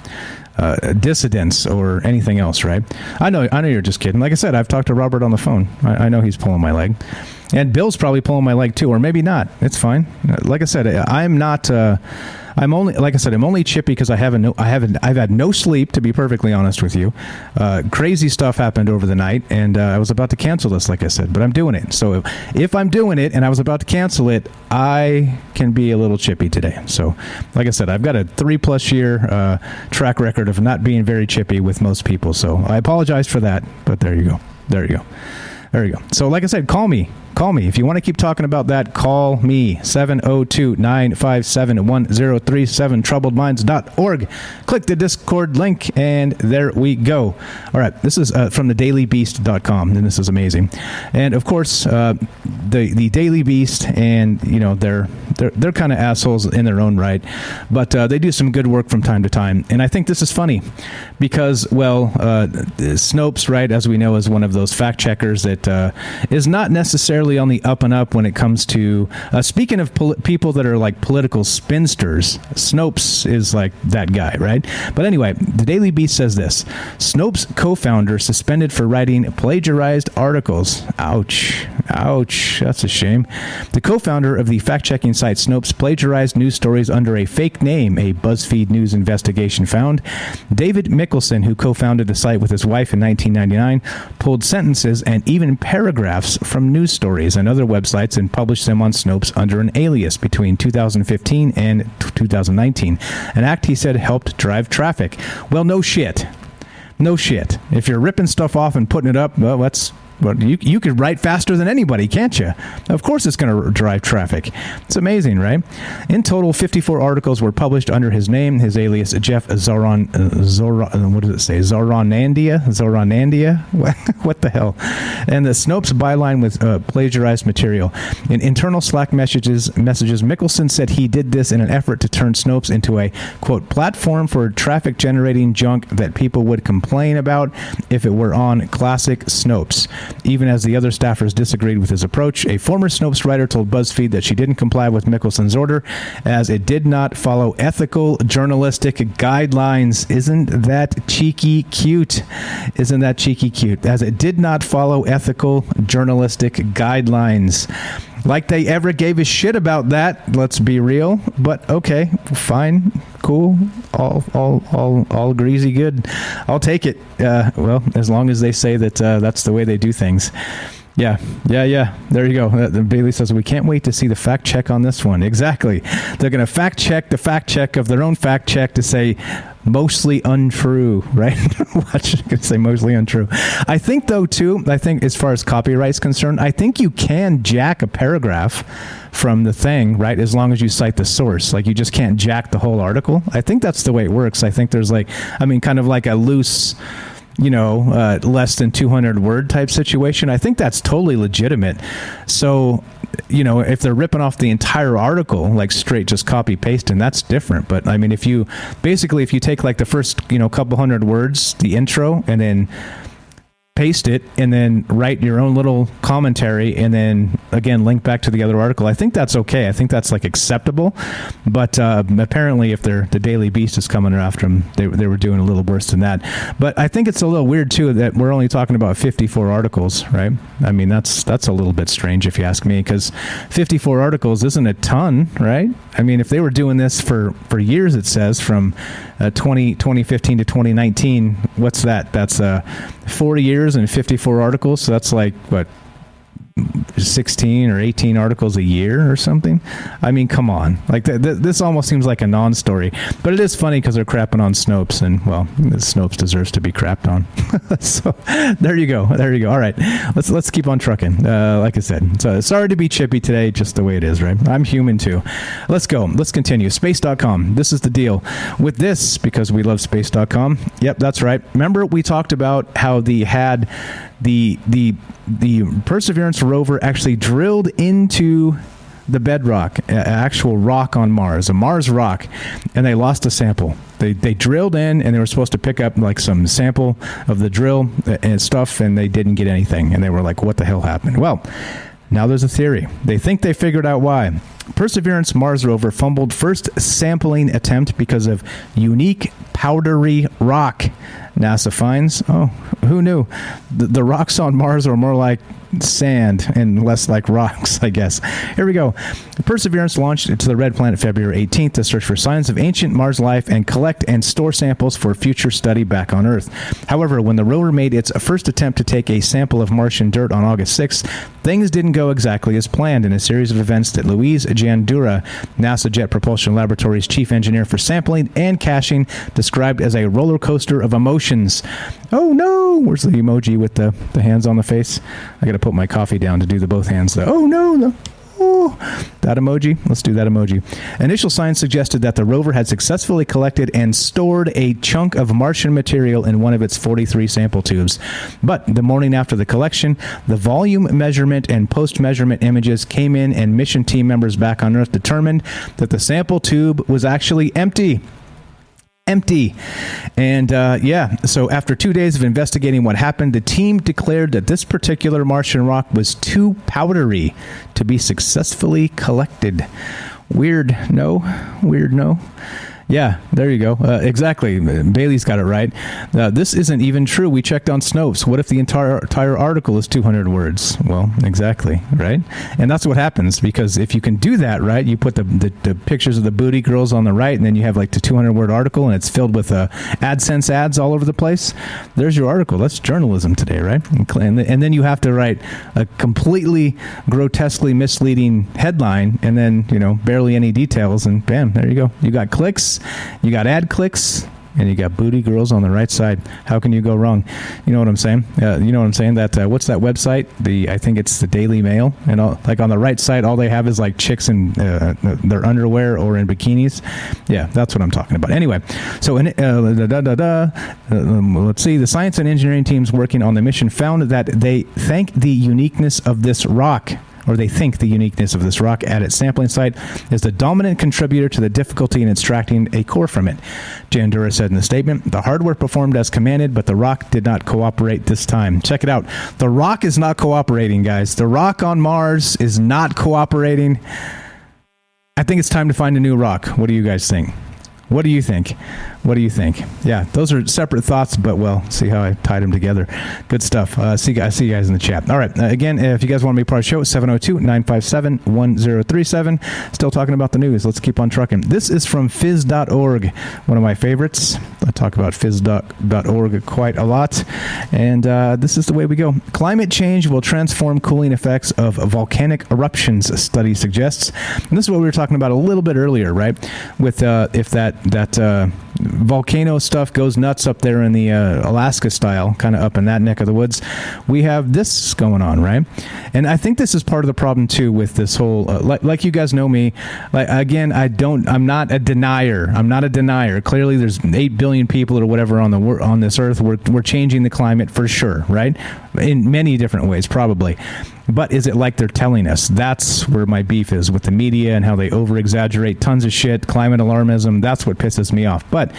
uh, dissidents or anything else, right? I know, I know you're just kidding. Like I said, I've talked to Robert on the phone. I, I know he's pulling my leg. And Bill's probably pulling my leg too, or maybe not. It's fine. Like I said, I'm not. Uh, I'm only, like I said, I'm only chippy because I haven't, I haven't, I've had no sleep. To be perfectly honest with you, uh, crazy stuff happened over the night, and uh, I was about to cancel this, like I said, but I'm doing it. So if, if, I'm doing it and I was about to cancel it, I can be a little chippy today. So, like I said, I've got a three plus year uh, track record of not being very chippy with most people. So I apologize for that, but there you go. There you go. There you go. So, like I said, call me. Call me. If you want to keep talking about that, call me 702 957 1037 troubledminds.org. Click the Discord link, and there we go. All right. This is uh, from the dailybeast.com, and this is amazing. And of course, uh, the, the Daily Beast, and, you know, they're, they're, they're kind of assholes in their own right, but uh, they do some good work from time to time. And I think this is funny because, well, uh, Snopes, right, as we know, is one of those fact checkers that uh, is not necessarily really on the up and up when it comes to uh, speaking of pol- people that are like political spinsters. Snopes is like that guy, right? But anyway, the Daily Beast says this: Snopes co-founder suspended for writing plagiarized articles. Ouch, ouch, that's a shame. The co-founder of the fact-checking site Snopes plagiarized news stories under a fake name. A BuzzFeed News investigation found. David Mikkelson, who co-founded the site with his wife in 1999, pulled sentences and even paragraphs from news stories stories and other websites and published them on Snopes under an alias between 2015 and 2019. An act he said helped drive traffic. Well, no shit. No shit. If you're ripping stuff off and putting it up, well, that's but you, you could write faster than anybody, can't you? Of course, it's going to drive traffic. It's amazing, right? In total, 54 articles were published under his name, his alias Jeff Zoran. Uh, Zoran uh, what does it say? Zoranandia? Zoranandia? what the hell? And the Snopes byline with uh, plagiarized material. In internal Slack messages, messages, Mikkelson said he did this in an effort to turn Snopes into a quote platform for traffic generating junk that people would complain about if it were on classic Snopes. Even as the other staffers disagreed with his approach, a former Snopes writer told BuzzFeed that she didn't comply with Mikkelson's order as it did not follow ethical journalistic guidelines. Isn't that cheeky cute? Isn't that cheeky cute? As it did not follow ethical journalistic guidelines. Like they ever gave a shit about that, let's be real. But okay, fine, cool, all, all, all, all greasy good. I'll take it. Uh, well, as long as they say that uh, that's the way they do things. Yeah, yeah, yeah. There you go. Uh, Bailey says we can't wait to see the fact check on this one. Exactly. They're going to fact check the fact check of their own fact check to say mostly untrue, right? Watch, to say mostly untrue. I think though too. I think as far as copyright's concerned, I think you can jack a paragraph from the thing, right? As long as you cite the source. Like you just can't jack the whole article. I think that's the way it works. I think there's like, I mean, kind of like a loose you know, uh, less than 200 word type situation, I think that's totally legitimate. So, you know, if they're ripping off the entire article, like straight just copy paste, and that's different. But I mean, if you basically, if you take like the first, you know, couple hundred words, the intro, and then paste it and then write your own little commentary and then again link back to the other article. I think that's okay. I think that's like acceptable. But uh, apparently if they're the daily beast is coming after them they, they were doing a little worse than that. But i think it's a little weird too that we're only talking about 54 articles right? I mean that's that's a little bit strange if you ask me because 54 articles isn't a ton right? I mean if they were doing this for for years it says from uh, 20, 2015 to 2019 what's that? That's uh 40 years and 54 articles. So that's like, what, 16 or 18 articles a year or something. I mean, come on. Like th- th- this almost seems like a non-story, but it is funny because they're crapping on Snopes, and well, Snopes deserves to be crapped on. so there you go. There you go. All right, let's let's keep on trucking. Uh, like I said, so sorry to be chippy today, just the way it is, right? I'm human too. Let's go. Let's continue. Space.com. This is the deal with this because we love Space.com. Yep, that's right. Remember we talked about how the had the the the Perseverance rover actually drilled into the bedrock, actual rock on Mars, a Mars rock, and they lost a sample. They, they drilled in and they were supposed to pick up like some sample of the drill uh, and stuff, and they didn't get anything. And they were like, what the hell happened? Well, now there's a theory. They think they figured out why. Perseverance Mars rover fumbled first sampling attempt because of unique powdery rock. NASA finds. Oh, who knew? The, the rocks on Mars are more like sand and less like rocks, I guess. Here we go. Perseverance launched to the red planet February 18th to search for signs of ancient Mars life and collect and store samples for future study back on Earth. However, when the rover made its first attempt to take a sample of Martian dirt on August 6th, things didn't go exactly as planned in a series of events that Louise Jandura, NASA Jet Propulsion Laboratory's chief engineer for sampling and caching, described as a roller coaster of Oh no! Where's the emoji with the, the hands on the face? I got to put my coffee down to do the both hands. Though. Oh no! no. Oh, that emoji. Let's do that emoji. Initial signs suggested that the rover had successfully collected and stored a chunk of Martian material in one of its 43 sample tubes. But the morning after the collection, the volume measurement and post measurement images came in, and mission team members back on Earth determined that the sample tube was actually empty empty. And uh, yeah, so after two days of investigating what happened, the team declared that this particular Martian rock was too powdery to be successfully collected. Weird, no? Weird, no? Yeah, there you go. Uh, exactly. Bailey's got it right. Uh, this isn't even true. We checked on Snopes. What if the entire entire article is 200 words? Well, exactly, right? And that's what happens because if you can do that, right, you put the, the, the pictures of the booty girls on the right, and then you have like the 200 word article, and it's filled with uh, AdSense ads all over the place. There's your article. That's journalism today, right? And, and then you have to write a completely grotesquely misleading headline, and then you know barely any details, and bam, there you go. You got clicks you got ad clicks, and you got booty girls on the right side. How can you go wrong? You know what I'm saying? Uh, you know what I'm saying? That uh, what's that website? The I think it's the Daily Mail, and all, like on the right side, all they have is like chicks in uh, their underwear or in bikinis. Yeah, that's what I'm talking about. Anyway, so in, uh, da, da, da, um, let's see. The science and engineering teams working on the mission found that they thank the uniqueness of this rock or they think the uniqueness of this rock at its sampling site is the dominant contributor to the difficulty in extracting a core from it. Jandura said in the statement, the hardware performed as commanded, but the rock did not cooperate this time. Check it out. The rock is not cooperating, guys. The rock on Mars is not cooperating. I think it's time to find a new rock. What do you guys think? What do you think? What do you think? Yeah, those are separate thoughts, but well, see how I tied them together. Good stuff. Uh, see, I see you guys in the chat. All right. Uh, again, if you guys want to be part of the show, 702 957 1037. Still talking about the news. Let's keep on trucking. This is from phys.org, one of my favorites. I talk about phys.org quite a lot. And uh, this is the way we go. Climate change will transform cooling effects of volcanic eruptions, a study suggests. And this is what we were talking about a little bit earlier, right? With uh, if that, that uh, volcano stuff goes nuts up there in the uh, Alaska style, kind of up in that neck of the woods, we have this going on, right? And I think this is part of the problem too with this whole, uh, like, like you guys know me. Like again, I don't, I'm not a denier. I'm not a denier. Clearly, there's eight billion people or whatever on the on this earth. We're we're changing the climate for sure, right? In many different ways, probably. But is it like they're telling us? That's where my beef is with the media and how they over exaggerate tons of shit, climate alarmism. That's what pisses me off. But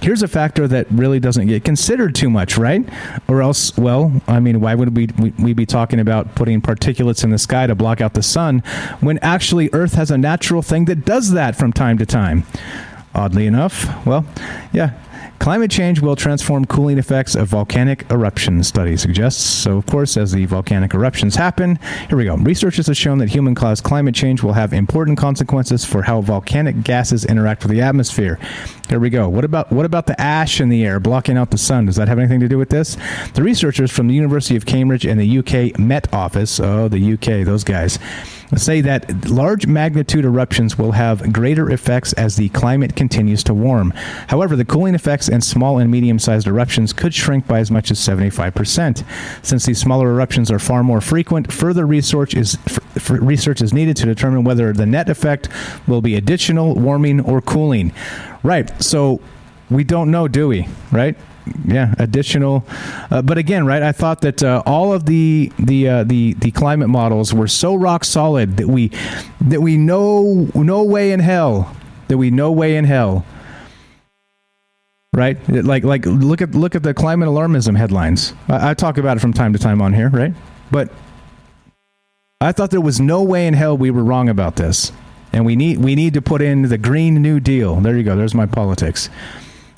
here's a factor that really doesn't get considered too much, right? Or else, well, I mean, why would we, we, we be talking about putting particulates in the sky to block out the sun when actually Earth has a natural thing that does that from time to time? Oddly enough, well, yeah, Climate change will transform cooling effects of volcanic eruptions, study suggests. So, of course, as the volcanic eruptions happen, here we go. Researchers have shown that human caused climate change will have important consequences for how volcanic gases interact with the atmosphere. Here we go. What about what about the ash in the air blocking out the sun? Does that have anything to do with this? The researchers from the University of Cambridge and the UK Met Office, oh, the UK, those guys, say that large magnitude eruptions will have greater effects as the climate continues to warm. However, the cooling effects in small and medium sized eruptions could shrink by as much as 75%. Since these smaller eruptions are far more frequent, further research is, research is needed to determine whether the net effect will be additional warming or cooling. Right. So we don't know, do we? Right? Yeah, additional. Uh, but again, right? I thought that uh, all of the the uh, the the climate models were so rock solid that we that we know no way in hell that we no way in hell. Right? Like like look at look at the climate alarmism headlines. I, I talk about it from time to time on here, right? But I thought there was no way in hell we were wrong about this. And we need we need to put in the green new deal. There you go. There's my politics.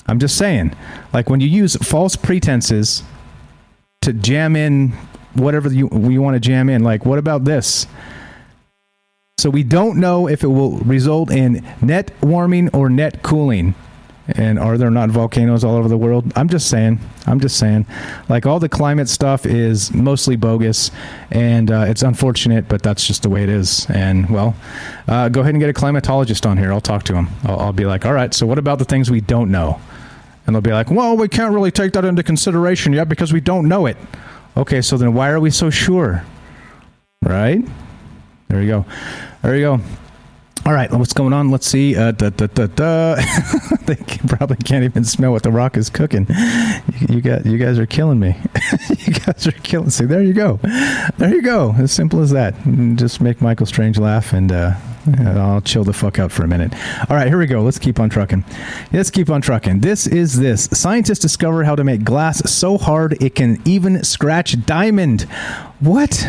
I'm just saying, like when you use false pretenses to jam in whatever you you want to jam in, like what about this? So we don't know if it will result in net warming or net cooling. And are there not volcanoes all over the world? I'm just saying. I'm just saying. Like all the climate stuff is mostly bogus, and uh, it's unfortunate, but that's just the way it is. And well, uh, go ahead and get a climatologist on here. I'll talk to him. I'll, I'll be like, all right. So what about the things we don't know? And they'll be like, well, we can't really take that into consideration yet because we don't know it. Okay, so then why are we so sure? Right? There you go. There you go. All right, what's going on? Let's see. Uh, da, da, da, they probably can't even smell what the rock is cooking. You, you got, you guys are killing me. you guys are killing. See, there you go. There you go. As simple as that. Just make Michael Strange laugh, and uh, Mm-hmm. I'll chill the fuck out for a minute. All right, here we go. Let's keep on trucking. Let's keep on trucking. This is this. Scientists discover how to make glass so hard it can even scratch diamond. What?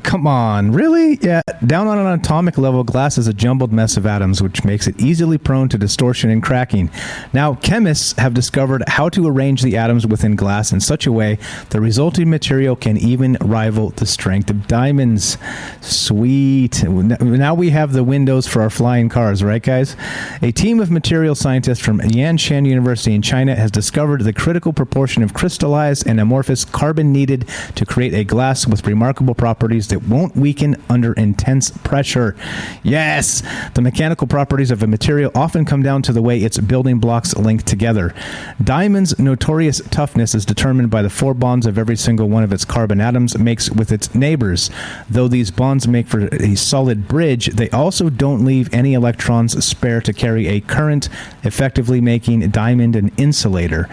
Come on, really? Yeah, down on an atomic level, glass is a jumbled mess of atoms, which makes it easily prone to distortion and cracking. Now, chemists have discovered how to arrange the atoms within glass in such a way the resulting material can even rival the strength of diamonds. Sweet. Now we have the windows for our flying cars, right, guys? A team of material scientists from Yanshan University in China has discovered the critical proportion of crystallized and amorphous carbon needed to create a glass with remarkable properties properties that won't weaken under intense pressure. Yes, the mechanical properties of a material often come down to the way its building blocks link together. Diamond's notorious toughness is determined by the four bonds of every single one of its carbon atoms makes with its neighbors. Though these bonds make for a solid bridge, they also don't leave any electrons spare to carry a current, effectively making diamond an insulator.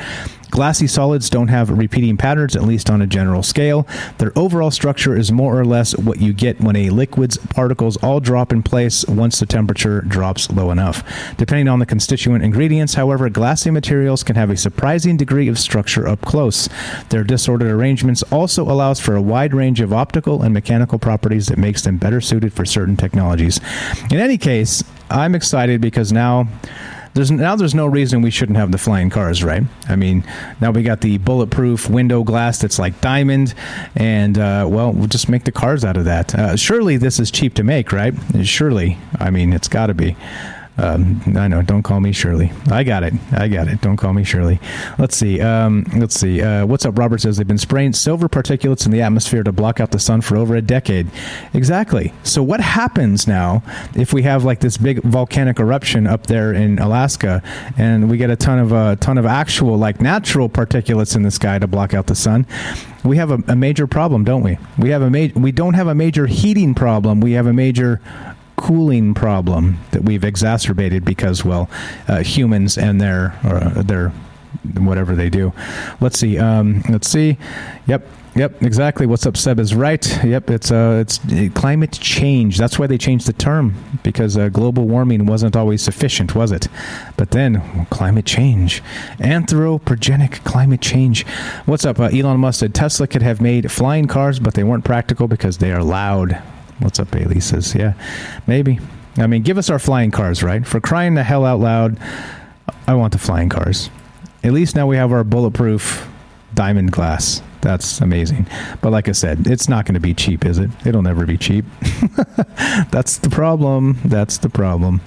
Glassy solids don't have repeating patterns, at least on a general scale. Their overall structure is more or less what you get when a liquid's particles all drop in place once the temperature drops low enough. Depending on the constituent ingredients, however, glassy materials can have a surprising degree of structure up close. Their disordered arrangements also allows for a wide range of optical and mechanical properties that makes them better suited for certain technologies. In any case, I'm excited because now there's now there's no reason we shouldn't have the flying cars, right? I mean, now we got the bulletproof window glass that's like diamond, and uh, well, we'll just make the cars out of that. Uh, surely this is cheap to make, right? Surely, I mean, it's got to be. Um, I know. Don't call me Shirley. I got it. I got it. Don't call me Shirley. Let's see. Um, let's see. Uh, what's up? Robert says they've been spraying silver particulates in the atmosphere to block out the sun for over a decade. Exactly. So what happens now if we have like this big volcanic eruption up there in Alaska, and we get a ton of a uh, ton of actual like natural particulates in the sky to block out the sun? We have a, a major problem, don't we? We have a major. We don't have a major heating problem. We have a major cooling problem that we've exacerbated because, well, uh, humans and their uh, their whatever they do. Let's see. Um, let's see. Yep. Yep, exactly. What's up, Seb is right. Yep, it's uh, it's uh, climate change. That's why they changed the term because uh, global warming wasn't always sufficient, was it? But then well, climate change, anthropogenic climate change. What's up, uh, Elon Musk said Tesla could have made flying cars, but they weren't practical because they are loud. What's up, Bailey says, yeah, maybe. I mean, give us our flying cars, right? For crying the hell out loud, I want the flying cars. At least now we have our bulletproof diamond glass. That's amazing. But like I said, it's not going to be cheap, is it? It'll never be cheap. That's the problem. That's the problem.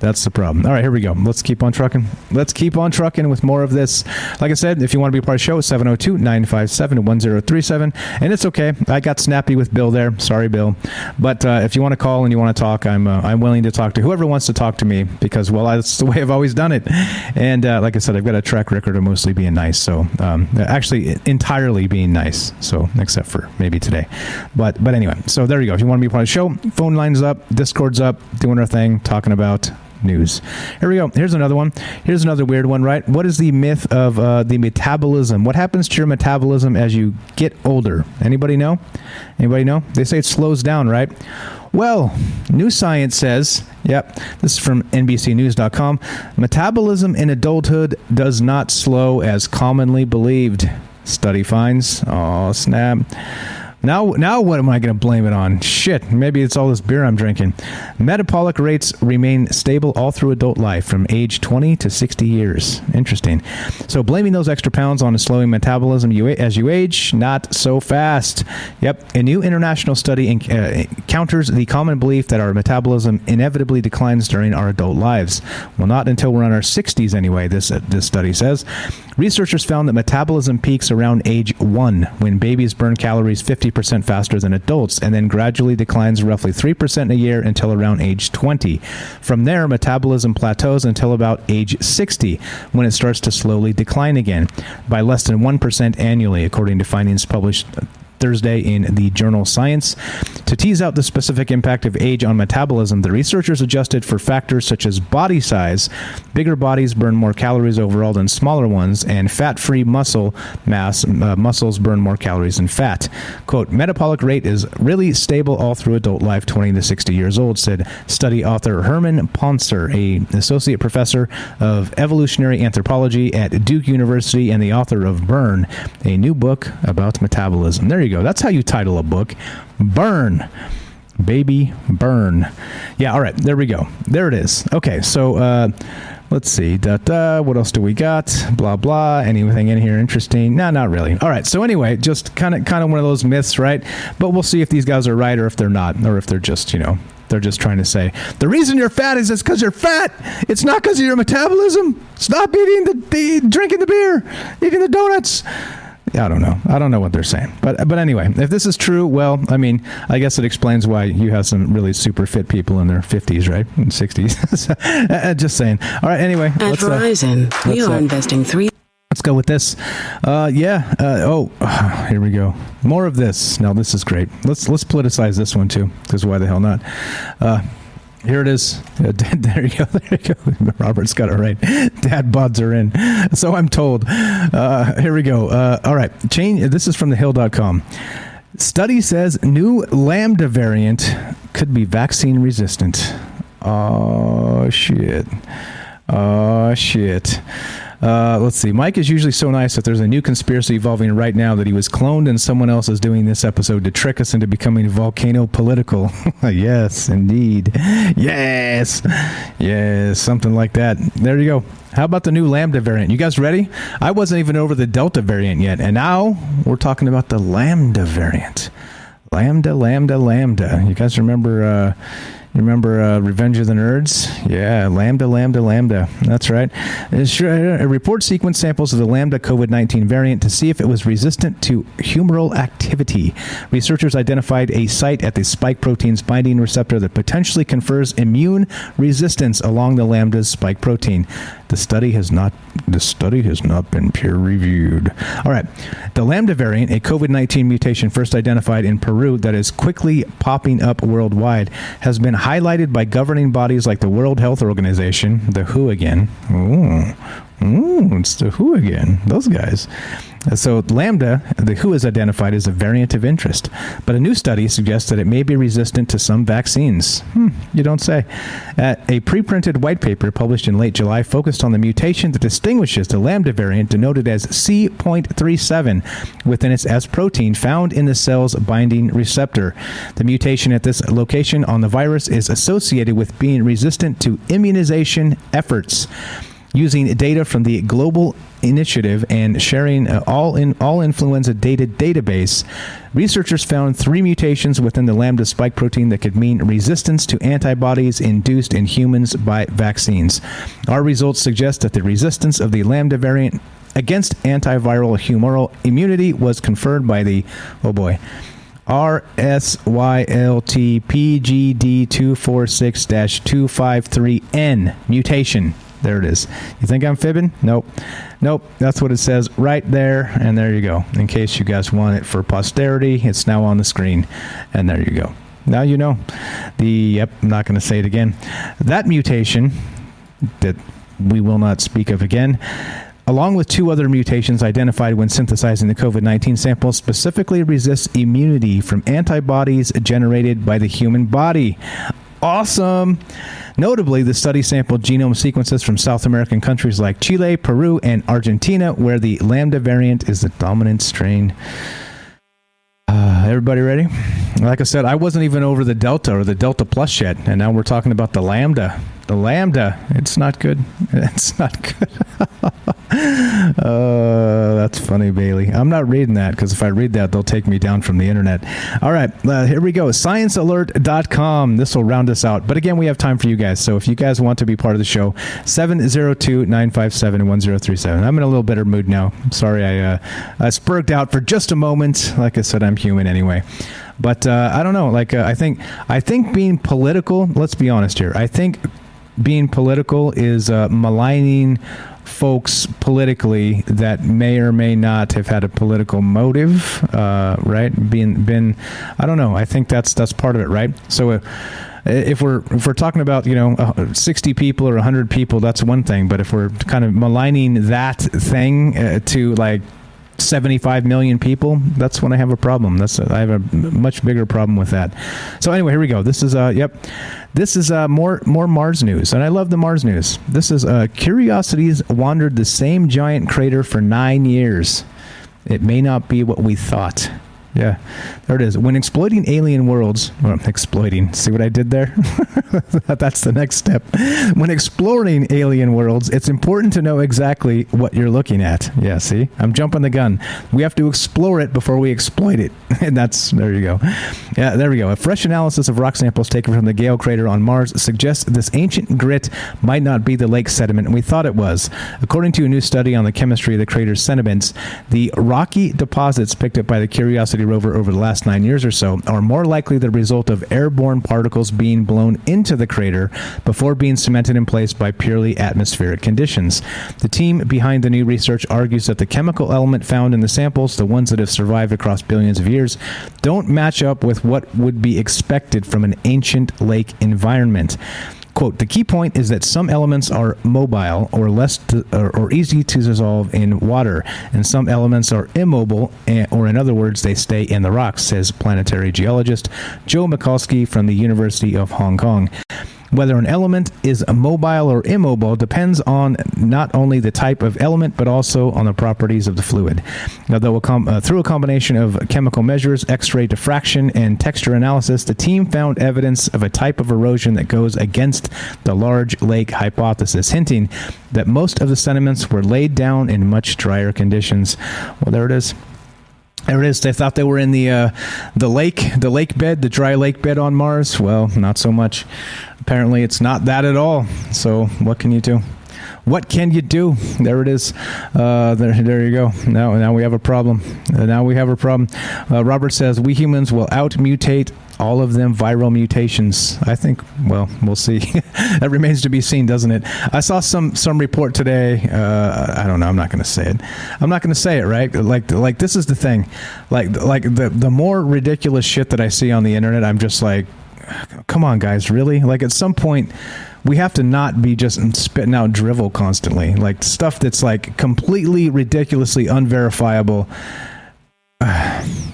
That's the problem. All right, here we go. Let's keep on trucking. Let's keep on trucking with more of this. Like I said, if you want to be part of the show, 702 957 1037. And it's okay. I got snappy with Bill there. Sorry, Bill. But uh, if you want to call and you want to talk, I'm, uh, I'm willing to talk to whoever wants to talk to me because, well, that's the way I've always done it. And uh, like I said, I've got a track record of mostly being nice. So um, actually, entirely being nice. So except for maybe today. But, but anyway, so there you go. If you want to be part of the show, phone lines up, Discord's up, doing our thing, talking about news. Here we go. Here's another one. Here's another weird one, right? What is the myth of uh, the metabolism? What happens to your metabolism as you get older? Anybody know? Anybody know? They say it slows down, right? Well, new science says, yep, this is from NBCNews.com metabolism in adulthood does not slow as commonly believed. Study finds. Oh, snap. Now, now what am I going to blame it on? Shit, maybe it's all this beer I'm drinking. Metabolic rates remain stable all through adult life from age 20 to 60 years. Interesting. So blaming those extra pounds on a slowing metabolism as you age, not so fast. Yep, a new international study in, uh, counters the common belief that our metabolism inevitably declines during our adult lives. Well, not until we're in our 60s anyway, this, uh, this study says. Researchers found that metabolism peaks around age 1 when babies burn calories 50% faster than adults and then gradually declines roughly 3% a year until around age 20. From there, metabolism plateaus until about age 60 when it starts to slowly decline again by less than 1% annually, according to findings published Thursday in the journal Science. To tease out the specific impact of age on metabolism, the researchers adjusted for factors such as body size. Bigger bodies burn more calories overall than smaller ones, and fat free muscle mass, uh, muscles burn more calories than fat. Quote, metabolic rate is really stable all through adult life, 20 to 60 years old, said study author Herman Pontzer, a associate professor of evolutionary anthropology at Duke University and the author of Burn, a new book about metabolism. There you go go. That's how you title a book. Burn. Baby Burn. Yeah, all right. There we go. There it is. Okay, so uh, let's see. Da, da, what else do we got? Blah blah. Anything in here interesting? No, not really. All right. So anyway, just kind of kind of one of those myths, right? But we'll see if these guys are right or if they're not, or if they're just you know they're just trying to say the reason you're fat is it's because you're fat. It's not because of your metabolism. Stop eating the, the drinking the beer, eating the donuts. I don't know. I don't know what they're saying. But but anyway, if this is true, well, I mean, I guess it explains why you have some really super fit people in their 50s, right? And 60s. Uh, just saying. All right, anyway. At uh, Verizon, uh, we are uh, investing 3 Let's go with this. Uh, yeah. Uh, oh, here we go. More of this. Now this is great. Let's let's politicize this one too, because why the hell not? Here it is. there you go. There you go. Robert's got it right. Dad bods are in. So I'm told. Uh, here we go. Uh, all right. Change. This is from thehill.com. Study says new Lambda variant could be vaccine resistant. Oh, shit. Oh, shit. Uh, let's see. Mike is usually so nice that there's a new conspiracy evolving right now that he was cloned and someone else is doing this episode to trick us into becoming volcano political. yes, indeed. Yes. Yes, something like that. There you go. How about the new Lambda variant? You guys ready? I wasn't even over the Delta variant yet, and now we're talking about the Lambda variant. Lambda, Lambda, Lambda. You guys remember? Uh, remember uh, Revenge of the Nerds? Yeah, Lambda, Lambda, Lambda. That's right. A report sequence samples of the Lambda COVID 19 variant to see if it was resistant to humoral activity. Researchers identified a site at the spike protein's binding receptor that potentially confers immune resistance along the Lambda's spike protein. The study has not the study has not been peer reviewed. All right. The Lambda variant, a COVID-19 mutation first identified in Peru that is quickly popping up worldwide, has been highlighted by governing bodies like the World Health Organization, the WHO again. Ooh, Ooh, it's the WHO again. Those guys. So, Lambda, the WHO is identified as a variant of interest, but a new study suggests that it may be resistant to some vaccines. Hmm, you don't say. Uh, a preprinted white paper published in late July focused on the mutation that distinguishes the Lambda variant, denoted as C.37, within its S protein found in the cell's binding receptor. The mutation at this location on the virus is associated with being resistant to immunization efforts using data from the Global Initiative and sharing uh, all in all influenza data database. Researchers found three mutations within the lambda spike protein that could mean resistance to antibodies induced in humans by vaccines. Our results suggest that the resistance of the lambda variant against antiviral humoral immunity was conferred by the oh boy RSYLTPGD246-253N mutation there it is. You think I'm fibbing? Nope. Nope. That's what it says right there. And there you go. In case you guys want it for posterity, it's now on the screen. And there you go. Now you know. The, yep, I'm not going to say it again. That mutation that we will not speak of again along with two other mutations identified when synthesizing the COVID 19 sample, specifically resists immunity from antibodies generated by the human body. Awesome! Notably, the study sampled genome sequences from South American countries like Chile, Peru, and Argentina, where the Lambda variant is the dominant strain. Uh, everybody ready? Like I said, I wasn't even over the Delta or the Delta Plus yet, and now we're talking about the Lambda. The Lambda. It's not good. It's not good. uh, that's funny, Bailey. I'm not reading that because if I read that, they'll take me down from the internet. All right, uh, here we go. ScienceAlert.com. This will round us out. But again, we have time for you guys. So if you guys want to be part of the show, 702 957 1037. I'm in a little better mood now. sorry I, uh, I spurged out for just a moment. Like I said, I'm human anyway. But uh, I don't know. Like uh, I think I think being political. Let's be honest here. I think being political is uh, maligning folks politically that may or may not have had a political motive, uh, right? Being been, I don't know. I think that's that's part of it, right? So. Uh, if we're if we're talking about you know 60 people or 100 people that's one thing but if we're kind of maligning that thing uh, to like 75 million people, that's when I have a problem. That's I have a much bigger problem with that. So anyway, here we go. This is uh yep. This is uh, more more Mars news, and I love the Mars news. This is uh, Curiosity's wandered the same giant crater for nine years. It may not be what we thought. Yeah, there it is. When exploiting alien worlds, well, exploiting, see what I did there? That's the next step. When exploring alien worlds, it's important to know exactly what you're looking at. Yeah, see? I'm jumping the gun. We have to explore it before we exploit it. And that's, there you go. Yeah, there we go. A fresh analysis of rock samples taken from the Gale crater on Mars suggests this ancient grit might not be the lake sediment we thought it was. According to a new study on the chemistry of the crater's sediments, the rocky deposits picked up by the Curiosity rover over the last nine years or so are more likely the result of airborne particles being blown into the crater before being cemented in place by purely atmospheric conditions. The team behind the new research argues that the chemical element found in the samples, the ones that have survived across billions of years, don't match up with what would be expected from an ancient lake environment. Quote, the key point is that some elements are mobile or less to, or, or, easy to dissolve in water, and some elements are immobile, and, or in other words, they stay in the rocks, says planetary geologist Joe Michalski from the University of Hong Kong. Whether an element is mobile or immobile depends on not only the type of element but also on the properties of the fluid. Now, though, uh, through a combination of chemical measures, X-ray diffraction, and texture analysis, the team found evidence of a type of erosion that goes against the large lake hypothesis, hinting that most of the sediments were laid down in much drier conditions. Well, there it is. There it is. They thought they were in the uh, the lake, the lake bed, the dry lake bed on Mars. Well, not so much. Apparently, it's not that at all. So, what can you do? What can you do? There it is. Uh, there, there you go. Now, now we have a problem. Uh, now we have a problem. Uh, Robert says we humans will out mutate all of them viral mutations. I think. Well, we'll see. that remains to be seen, doesn't it? I saw some some report today. Uh, I don't know. I'm not going to say it. I'm not going to say it. Right? Like like this is the thing. Like like the the more ridiculous shit that I see on the internet, I'm just like, come on, guys, really? Like at some point we have to not be just spitting out drivel constantly, like stuff that's like completely ridiculously unverifiable.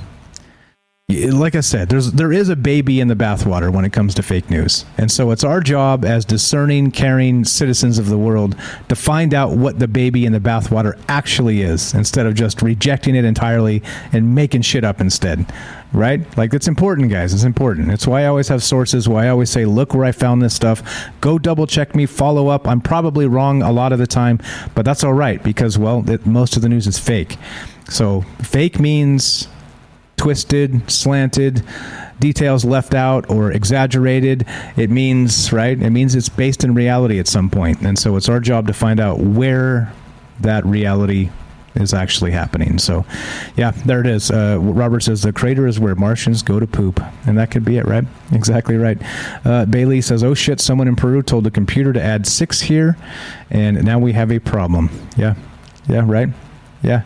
like I said, there's there is a baby in the bathwater when it comes to fake news, and so it's our job as discerning, caring citizens of the world to find out what the baby in the bathwater actually is, instead of just rejecting it entirely and making shit up instead. Right? Like it's important, guys. It's important. It's why I always have sources. Why I always say, "Look where I found this stuff." Go double check me. Follow up. I'm probably wrong a lot of the time, but that's all right because well, it, most of the news is fake. So fake means twisted, slanted, details left out or exaggerated. It means, right? It means it's based in reality at some point. And so it's our job to find out where that reality is actually happening. So, yeah, there it is. Uh, Robert says the crater is where Martians go to poop, and that could be it, right? Exactly right. Uh, Bailey says, "Oh shit! Someone in Peru told the computer to add six here, and now we have a problem." Yeah, yeah, right. Yeah.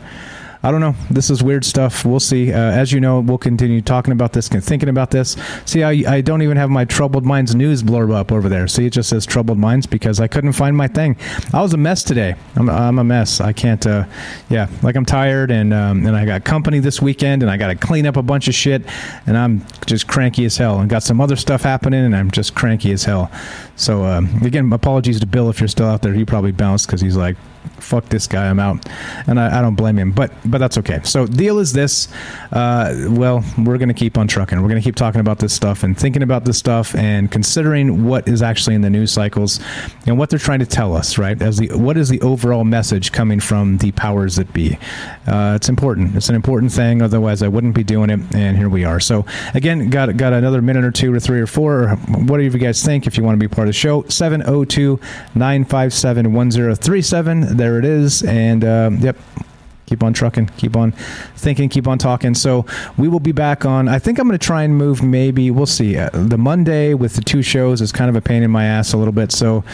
I don't know. This is weird stuff. We'll see. Uh, as you know, we'll continue talking about this thinking about this. See, I, I don't even have my Troubled Minds news blurb up over there. See, it just says Troubled Minds because I couldn't find my thing. I was a mess today. I'm, I'm a mess. I can't, uh, yeah, like I'm tired and, um, and I got company this weekend and I got to clean up a bunch of shit and I'm just cranky as hell and got some other stuff happening and I'm just cranky as hell. So, um, again, apologies to Bill if you're still out there. He probably bounced because he's like, fuck this guy, I'm out, and I, I, don't blame him. But but that's okay. So deal is this. Uh, well, we're gonna keep on trucking. We're gonna keep talking about this stuff and thinking about this stuff and considering what is actually in the news cycles and what they're trying to tell us. Right? As the what is the overall message coming from the powers that be? Uh, it's important. It's an important thing. Otherwise, I wouldn't be doing it. And here we are. So again, got got another minute or two or three or four. Or what do you guys think? If you want to be part of the show, 702 957 1037 there it is. And um, yep, keep on trucking, keep on thinking, keep on talking. So we will be back on. I think I'm going to try and move. Maybe we'll see. Uh, the Monday with the two shows is kind of a pain in my ass a little bit. So.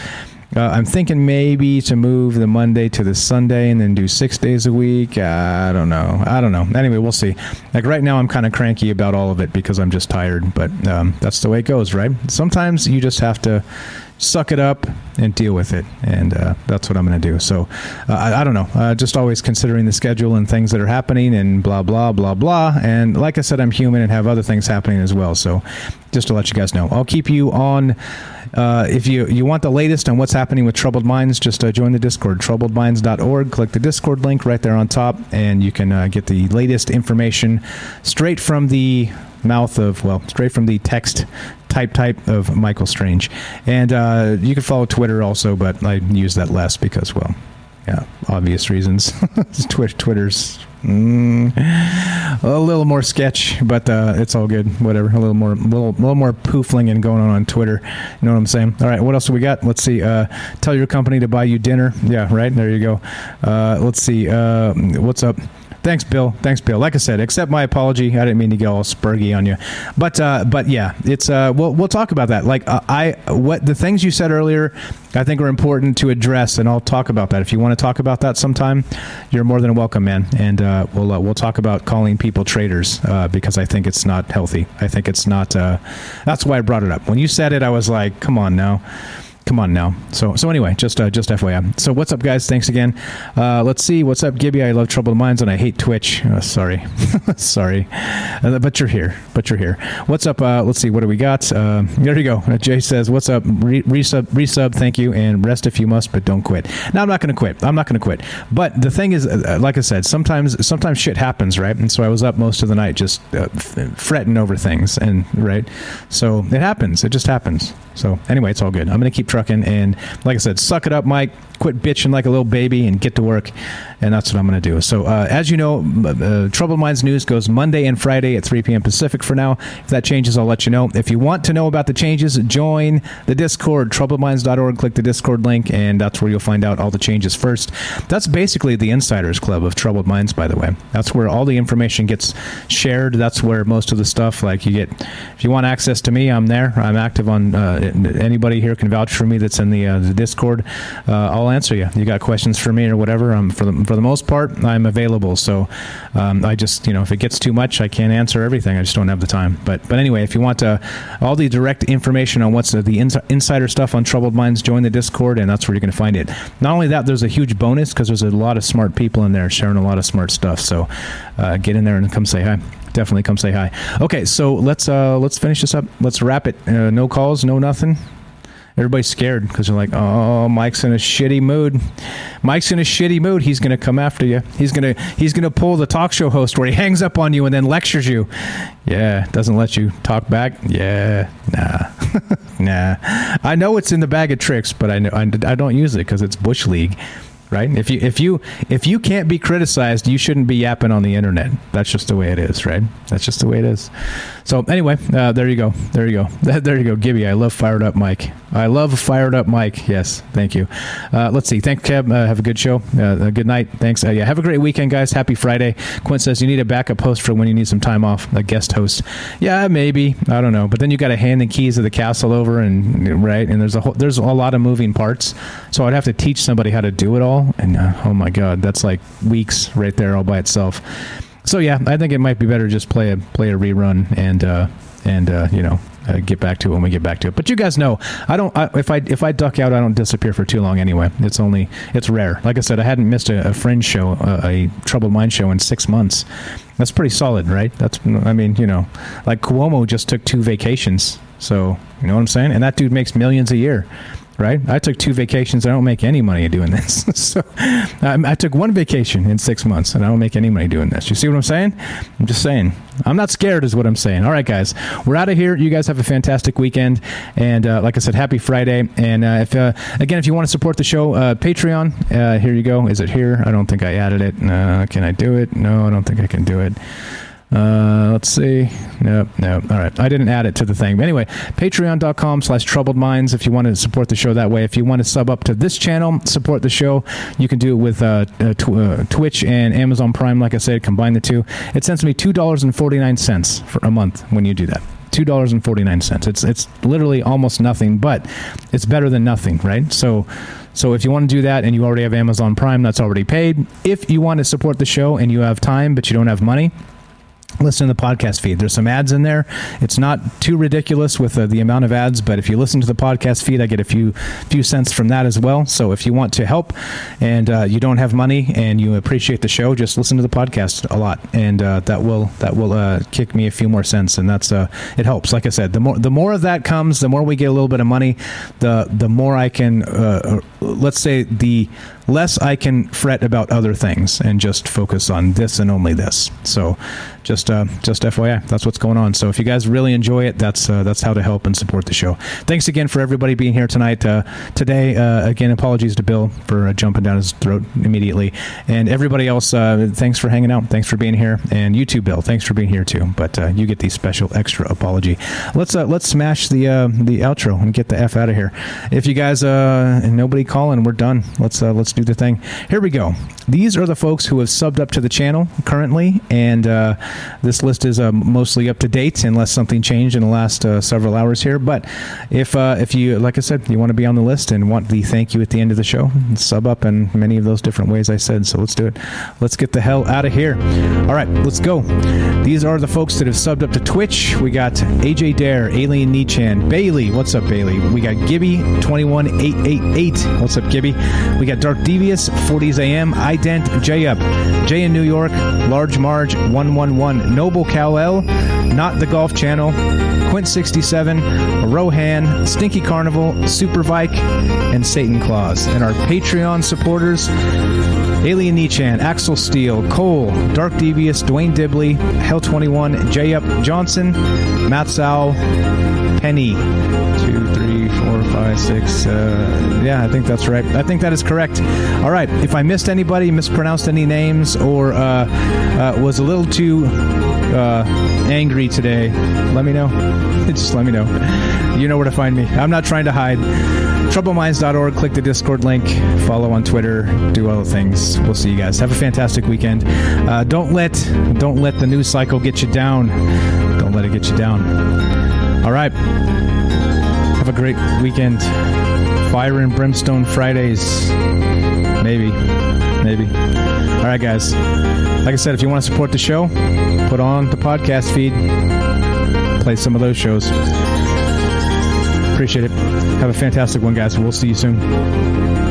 Uh, I'm thinking maybe to move the Monday to the Sunday and then do six days a week. I don't know. I don't know. Anyway, we'll see. Like right now, I'm kind of cranky about all of it because I'm just tired. But um, that's the way it goes, right? Sometimes you just have to suck it up and deal with it. And uh, that's what I'm going to do. So uh, I, I, don't know. Uh, just always considering the schedule and things that are happening and blah, blah, blah, blah. And like I said, I'm human and have other things happening as well. So just to let you guys know, I'll keep you on. Uh, if you, you want the latest on what's happening with Troubled Minds, just uh, join the Discord, troubledminds.org. Click the Discord link right there on top, and you can uh, get the latest information straight from the mouth of, well, straight from the text type type of Michael Strange. And uh, you can follow Twitter also, but I use that less because, well, yeah, obvious reasons. Twitter's mm, a little more sketch, but uh, it's all good. Whatever. A little more, little, little more poofling and going on on Twitter. You know what I'm saying? All right. What else do we got? Let's see. Uh, tell your company to buy you dinner. Yeah. Right. There you go. Uh, let's see. Uh, what's up? Thanks, Bill. Thanks, Bill. Like I said, accept my apology. I didn't mean to get all spurgy on you, but uh, but yeah, it's uh, we'll we'll talk about that. Like uh, I what the things you said earlier, I think are important to address, and I'll talk about that. If you want to talk about that sometime, you're more than welcome, man. And uh, we'll uh, we'll talk about calling people traitors uh, because I think it's not healthy. I think it's not. Uh, that's why I brought it up. When you said it, I was like, come on now come on now. So so anyway, just uh, just FYI. So what's up, guys? Thanks again. Uh, let's see. What's up, Gibby? I love Troubled Minds and I hate Twitch. Uh, sorry, sorry, uh, but you're here. But you're here. What's up? Uh, let's see. What do we got? Uh, there you go. Jay says, "What's up? Re- resub, resub. Thank you, and rest if you must, but don't quit." Now I'm not going to quit. I'm not going to quit. But the thing is, like I said, sometimes sometimes shit happens, right? And so I was up most of the night just fretting over things, and right. So it happens. It just happens. So anyway, it's all good. I'm going to keep trucking. And like I said, suck it up, Mike. Quit bitching like a little baby and get to work. And that's what I'm going to do. So, uh, as you know, uh, Troubled Minds News goes Monday and Friday at 3 p.m. Pacific for now. If that changes, I'll let you know. If you want to know about the changes, join the Discord, troubledminds.org. Click the Discord link, and that's where you'll find out all the changes first. That's basically the Insiders Club of Troubled Minds, by the way. That's where all the information gets shared. That's where most of the stuff, like you get, if you want access to me, I'm there. I'm active on, uh, anybody here can vouch for me that's in the, uh, the Discord. Uh, I'll answer you. You got questions for me or whatever, I'm for the, for the most part, I'm available. So um, I just, you know, if it gets too much, I can't answer everything. I just don't have the time. But but anyway, if you want uh, all the direct information on what's the, the ins- insider stuff on Troubled Minds, join the Discord, and that's where you're going to find it. Not only that, there's a huge bonus because there's a lot of smart people in there sharing a lot of smart stuff. So uh, get in there and come say hi definitely come say hi. Okay, so let's uh, let's finish this up. Let's wrap it. Uh, no calls, no nothing everybody's scared because they're like, "Oh, Mike's in a shitty mood. Mike's in a shitty mood. He's to come after you. He's to he's to pull the talk show host where he hangs up on you and then lectures you. Yeah, doesn't let you talk back. Yeah, nah, nah. I know it's in the bag of tricks, but I know I, I don't use it because it's bush league." right? If you if you if you can't be criticized, you shouldn't be yapping on the internet. That's just the way it is, right? That's just the way it is. So anyway, uh, there you go, there you go, there you go, Gibby. I love fired up Mike. I love fired up Mike. Yes, thank you. Uh, let's see. Thanks, Kev. Uh, have a good show. Uh, a good night. Thanks. Uh, yeah, have a great weekend, guys. Happy Friday. Quint says you need a backup host for when you need some time off. A guest host. Yeah, maybe. I don't know. But then you got to hand the keys of the castle over, and right, and there's a whole, there's a lot of moving parts. So I'd have to teach somebody how to do it all and uh, oh my god, that's like weeks right there all by itself. So yeah, I think it might be better just play a play a rerun and uh, and uh, you know uh, get back to when we get back to it. But you guys know, I don't. I, if I if I duck out, I don't disappear for too long anyway. It's only it's rare. Like I said, I hadn't missed a, a fringe show, a, a troubled mind show in six months. That's pretty solid, right? That's I mean, you know, like Cuomo just took two vacations. So you know what I'm saying? And that dude makes millions a year right? I took two vacations. I don't make any money doing this. so I, I, took one vacation in six months, and I don't make any money doing this. You see what I'm saying? I'm just saying. I'm not scared, is what I'm saying. All right, guys, we're out of here. You guys have a fantastic weekend, and uh, like I said, happy Friday. And uh, if uh, again, if you want to support the show, uh, Patreon. Uh, here you go. Is it here? I don't think I added it. can I do it? No, I don't think I can do it. Uh, let's see. Nope, nope. All right. I didn't add it to the thing. But anyway, patreon.com slash troubled minds if you want to support the show that way. If you want to sub up to this channel, support the show, you can do it with uh, uh, tw- uh, Twitch and Amazon Prime. Like I said, combine the two. It sends me $2.49 for a month when you do that. Two dollars and forty nine cents. It's it's literally almost nothing, but it's better than nothing, right? So so if you want to do that and you already have Amazon Prime, that's already paid. If you want to support the show and you have time but you don't have money, listen to the podcast feed. There's some ads in there. It's not too ridiculous with uh, the amount of ads, but if you listen to the podcast feed, I get a few few cents from that as well. So if you want to help and uh, you don't have money and you appreciate the show, just listen to the podcast a lot, and uh, that will that will uh, kick me a few more cents, and that's uh, it helps. Like I said, the more the more of that comes, the more we get a little bit of money, the the more I can uh, let's say the less I can fret about other things and just focus on this and only this. So, just uh, just FYI, that's what's going on. So, if you guys really enjoy it, that's uh, that's how to help and support the show. Thanks again for everybody being here tonight. Uh, today, uh, again, apologies to Bill for uh, jumping down his throat immediately, and everybody else. Uh, thanks for hanging out. Thanks for being here, and you too, Bill. Thanks for being here too. But you get the special extra apology. Let's let's smash the the outro and get the f out of here. If you guys and nobody calling, we're done. Let's let's do the thing. Here we go. These are the folks who have subbed up to the channel currently, and uh, this list is uh, mostly up to date, unless something changed in the last uh, several hours here. But if uh, if you, like I said, you want to be on the list and want the thank you at the end of the show, sub up in many of those different ways I said. So let's do it. Let's get the hell out of here. All right, let's go. These are the folks that have subbed up to Twitch. We got AJ Dare, Alien Nichan, Bailey. What's up, Bailey? We got Gibby twenty one eight eight eight. What's up, Gibby? We got Dark Devious 40s AM, Ident J Up, J in New York, Large Marge 111, Noble Cal Not the Golf Channel, Quint 67, Rohan, Stinky Carnival, Super Vike, and Satan Claus. And our Patreon supporters Alien Nichan, Axel Steele, Cole, Dark Devious, Dwayne Dibley, Hell 21, J Up Johnson, Matt Sowell, Penny. Two, three, four, five, six. Uh, yeah, I think that's right. I think that is correct. All right. If I missed anybody, mispronounced any names, or uh, uh, was a little too uh, angry today, let me know. Just let me know. You know where to find me. I'm not trying to hide. Troubleminds.org. Click the Discord link. Follow on Twitter. Do all the things. We'll see you guys. Have a fantastic weekend. Uh, don't let don't let the news cycle get you down. Don't let it get you down. All right. Have a great weekend. Fire and Brimstone Fridays. Maybe. Maybe. All right, guys. Like I said, if you want to support the show, put on the podcast feed. Play some of those shows. Appreciate it. Have a fantastic one, guys. We'll see you soon.